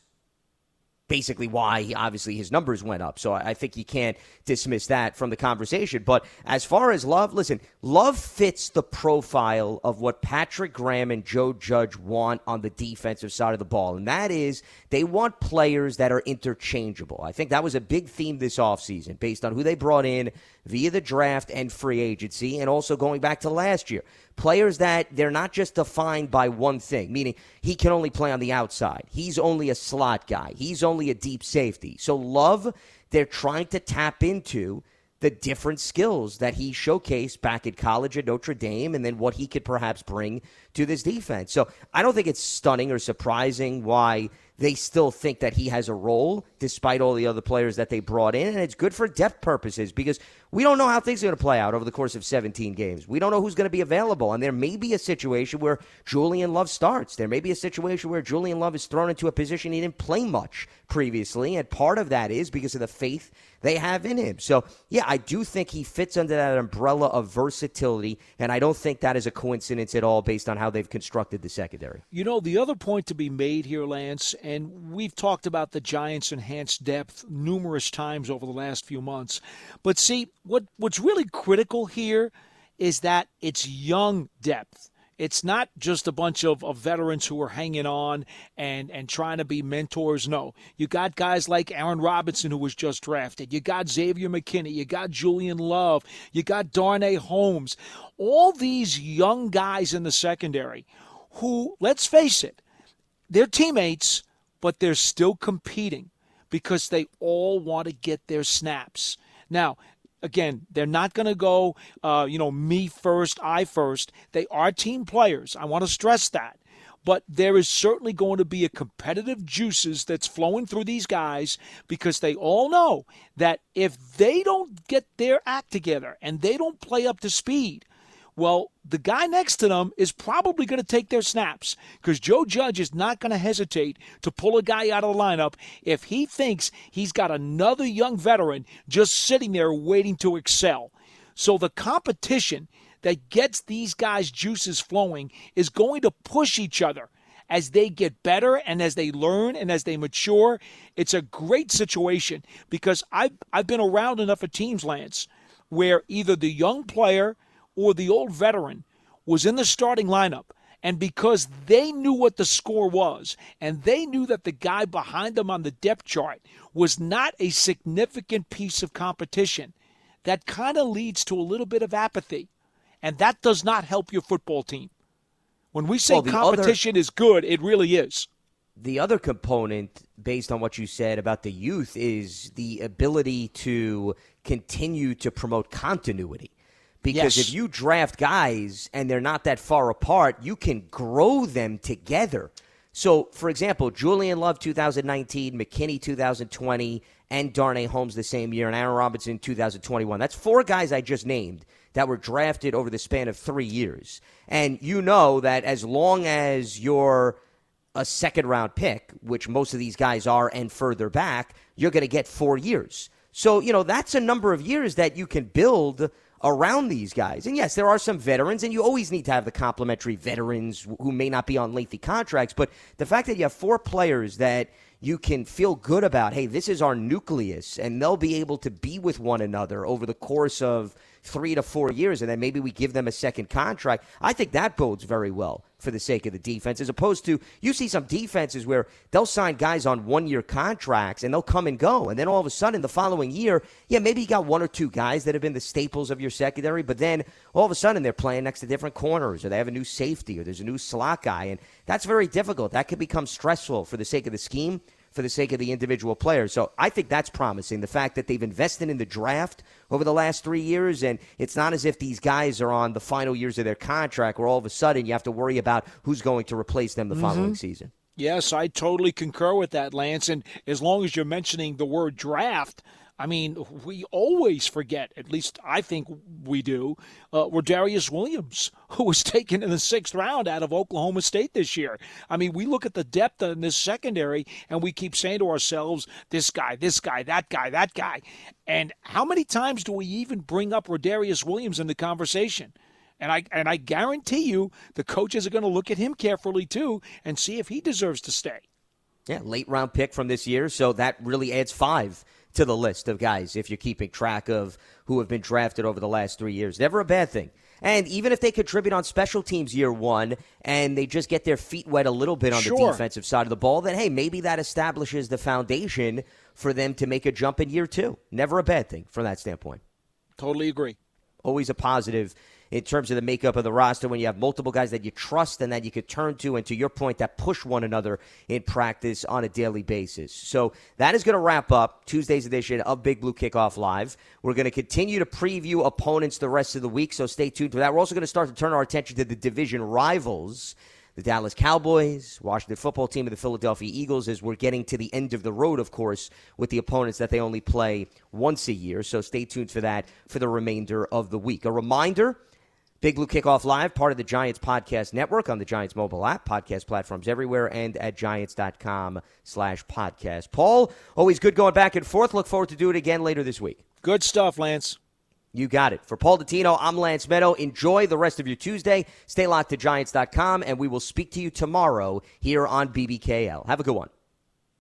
basically why he, obviously his numbers went up. So I think you can't dismiss that from the conversation. But as far as Love, listen, Love fits the profile of what Patrick Graham and Joe Judge want on the defensive side of the ball. And that is they want players that are interchangeable. I think that was a big theme this offseason based on who they brought in via the draft and free agency and also going back to last year players that they're not just defined by one thing, meaning he can only play on the outside. He's only a slot guy. He's only a deep safety. So Love, they're trying to tap into the different skills that he showcased back at college at Notre Dame and then what he could perhaps bring to this defense. So I don't think it's stunning or surprising why they still think that he has a role despite all the other players that they brought in. And it's good for depth purposes because we don't know how things are going to play out over the course of 17 games. We don't know who's going to be available. And there may be a situation where Julian Love starts. There may be a situation where Julian Love is thrown into a position he didn't play much previously. And part of that is because of the faith they have in him. So, yeah, I do think he fits under that umbrella of versatility. And I don't think that is a coincidence at all based on how they've constructed the secondary. You know, the other point to be made here, Lance, and we've talked about the Giants' enhanced depth numerous times over the last few months. But see, what what's really critical here is that it's young depth. It's not just a bunch of, of veterans who are hanging on and, and trying to be mentors. No, you got guys like Aaron Robinson, who was just drafted. You got Xavier McKinney. You got Julian Love. You got Darnay Holmes. All these young guys in the secondary who, let's face it, they're teammates, but they're still competing because they all want to get their snaps. Now, again, they're not going to go, uh, you know, me first, I first. They are team players. I want to stress that. But there is certainly going to be a competitive juices that's flowing through these guys because they all know that if they don't get their act together and they don't play up to speed, well, the guy next to them is probably going to take their snaps because Joe Judge is not going to hesitate to pull a guy out of the lineup if he thinks he's got another young veteran just sitting there waiting to excel. So the competition that gets these guys' juices flowing is going to push each other as they get better and as they learn and as they mature. It's a great situation because I've, I've been around enough of teams, Lance, where either the young player – or the old veteran was in the starting lineup. And because they knew what the score was, and they knew that the guy behind them on the depth chart was not a significant piece of competition, that kind of leads to a little bit of apathy. And that does not help your football team. When we say well, competition other, is good, it really is. The other component, based on what you said about the youth, is the ability to continue to promote continuity. Because yes. if you draft guys and they're not that far apart, you can grow them together. So, for example, Julian Love 2019, McKinney 2020, and Darnay Holmes the same year, and Aaron Robinson 2021. That's four guys I just named that were drafted over the span of three years. And you know that as long as you're a second round pick, which most of these guys are, and further back, you're going to get four years. So, you know, that's a number of years that you can build around these guys. And yes, there are some veterans, and you always need to have the complementary veterans who may not be on lengthy contracts. But the fact that you have four players that you can feel good about, hey, this is our nucleus, and they'll be able to be with one another over the course of three to four years, and then maybe we give them a second contract. I think that bodes very well for the sake of the defense, as opposed to you see some defenses where they'll sign guys on one year contracts and they'll come and go. And then all of a sudden, the following year, yeah, maybe you got one or two guys that have been the staples of your secondary, but then all of a sudden they're playing next to different corners or they have a new safety or there's a new slot guy. And that's very difficult. That could become stressful for the sake of the scheme for the sake of the individual players. So I think that's promising. The fact that they've invested in the draft over the last three years, and it's not as if these guys are on the final years of their contract where all of a sudden you have to worry about who's going to replace them the mm-hmm. following season. Yes, I totally concur with that, Lance. And as long as you're mentioning the word draft, I mean, we always forget, at least I think we do, uh, Darius Williams, who was taken in the sixth round out of Oklahoma State this year. I mean, we look at the depth in this secondary and we keep saying to ourselves, this guy, this guy, that guy, that guy. And how many times do we even bring up Rodarius Williams in the conversation? And I and I guarantee you the coaches are going to look at him carefully too and see if he deserves to stay. Yeah, late round pick from this year, so that really adds five to the list of guys if you're keeping track of who have been drafted over the last three years. Never a bad thing. And even if they contribute on special teams year one and they just get their feet wet a little bit on sure. the defensive side of the ball, then hey, maybe that establishes the foundation for them to make a jump in year two. Never a bad thing from that standpoint. Totally agree. Always a positive in terms of the makeup of the roster when you have multiple guys that you trust and that you could turn to, and to your point, that push one another in practice on a daily basis. So that is going to wrap up Tuesday's edition of Big Blue Kickoff Live. We're going to continue to preview opponents the rest of the week, so stay tuned for that. We're also going to start to turn our attention to the division rivals the Dallas Cowboys, Washington football team, and the Philadelphia Eagles as we're getting to the end of the road, of course, with the opponents that they only play once a year. So stay tuned for that for the remainder of the week. A reminder Big Blue Kickoff Live, part of the Giants Podcast Network on the Giants mobile app, podcast platforms everywhere, and at giants.com slash podcast. Paul, always good going back and forth. Look forward to do it again later this week. Good stuff, Lance. You got it. For Paul Dottino, I'm Lance Medow. Enjoy the rest of your Tuesday. Stay locked to Giants.com, and we will speak to you tomorrow here on BBKL. Have a good one.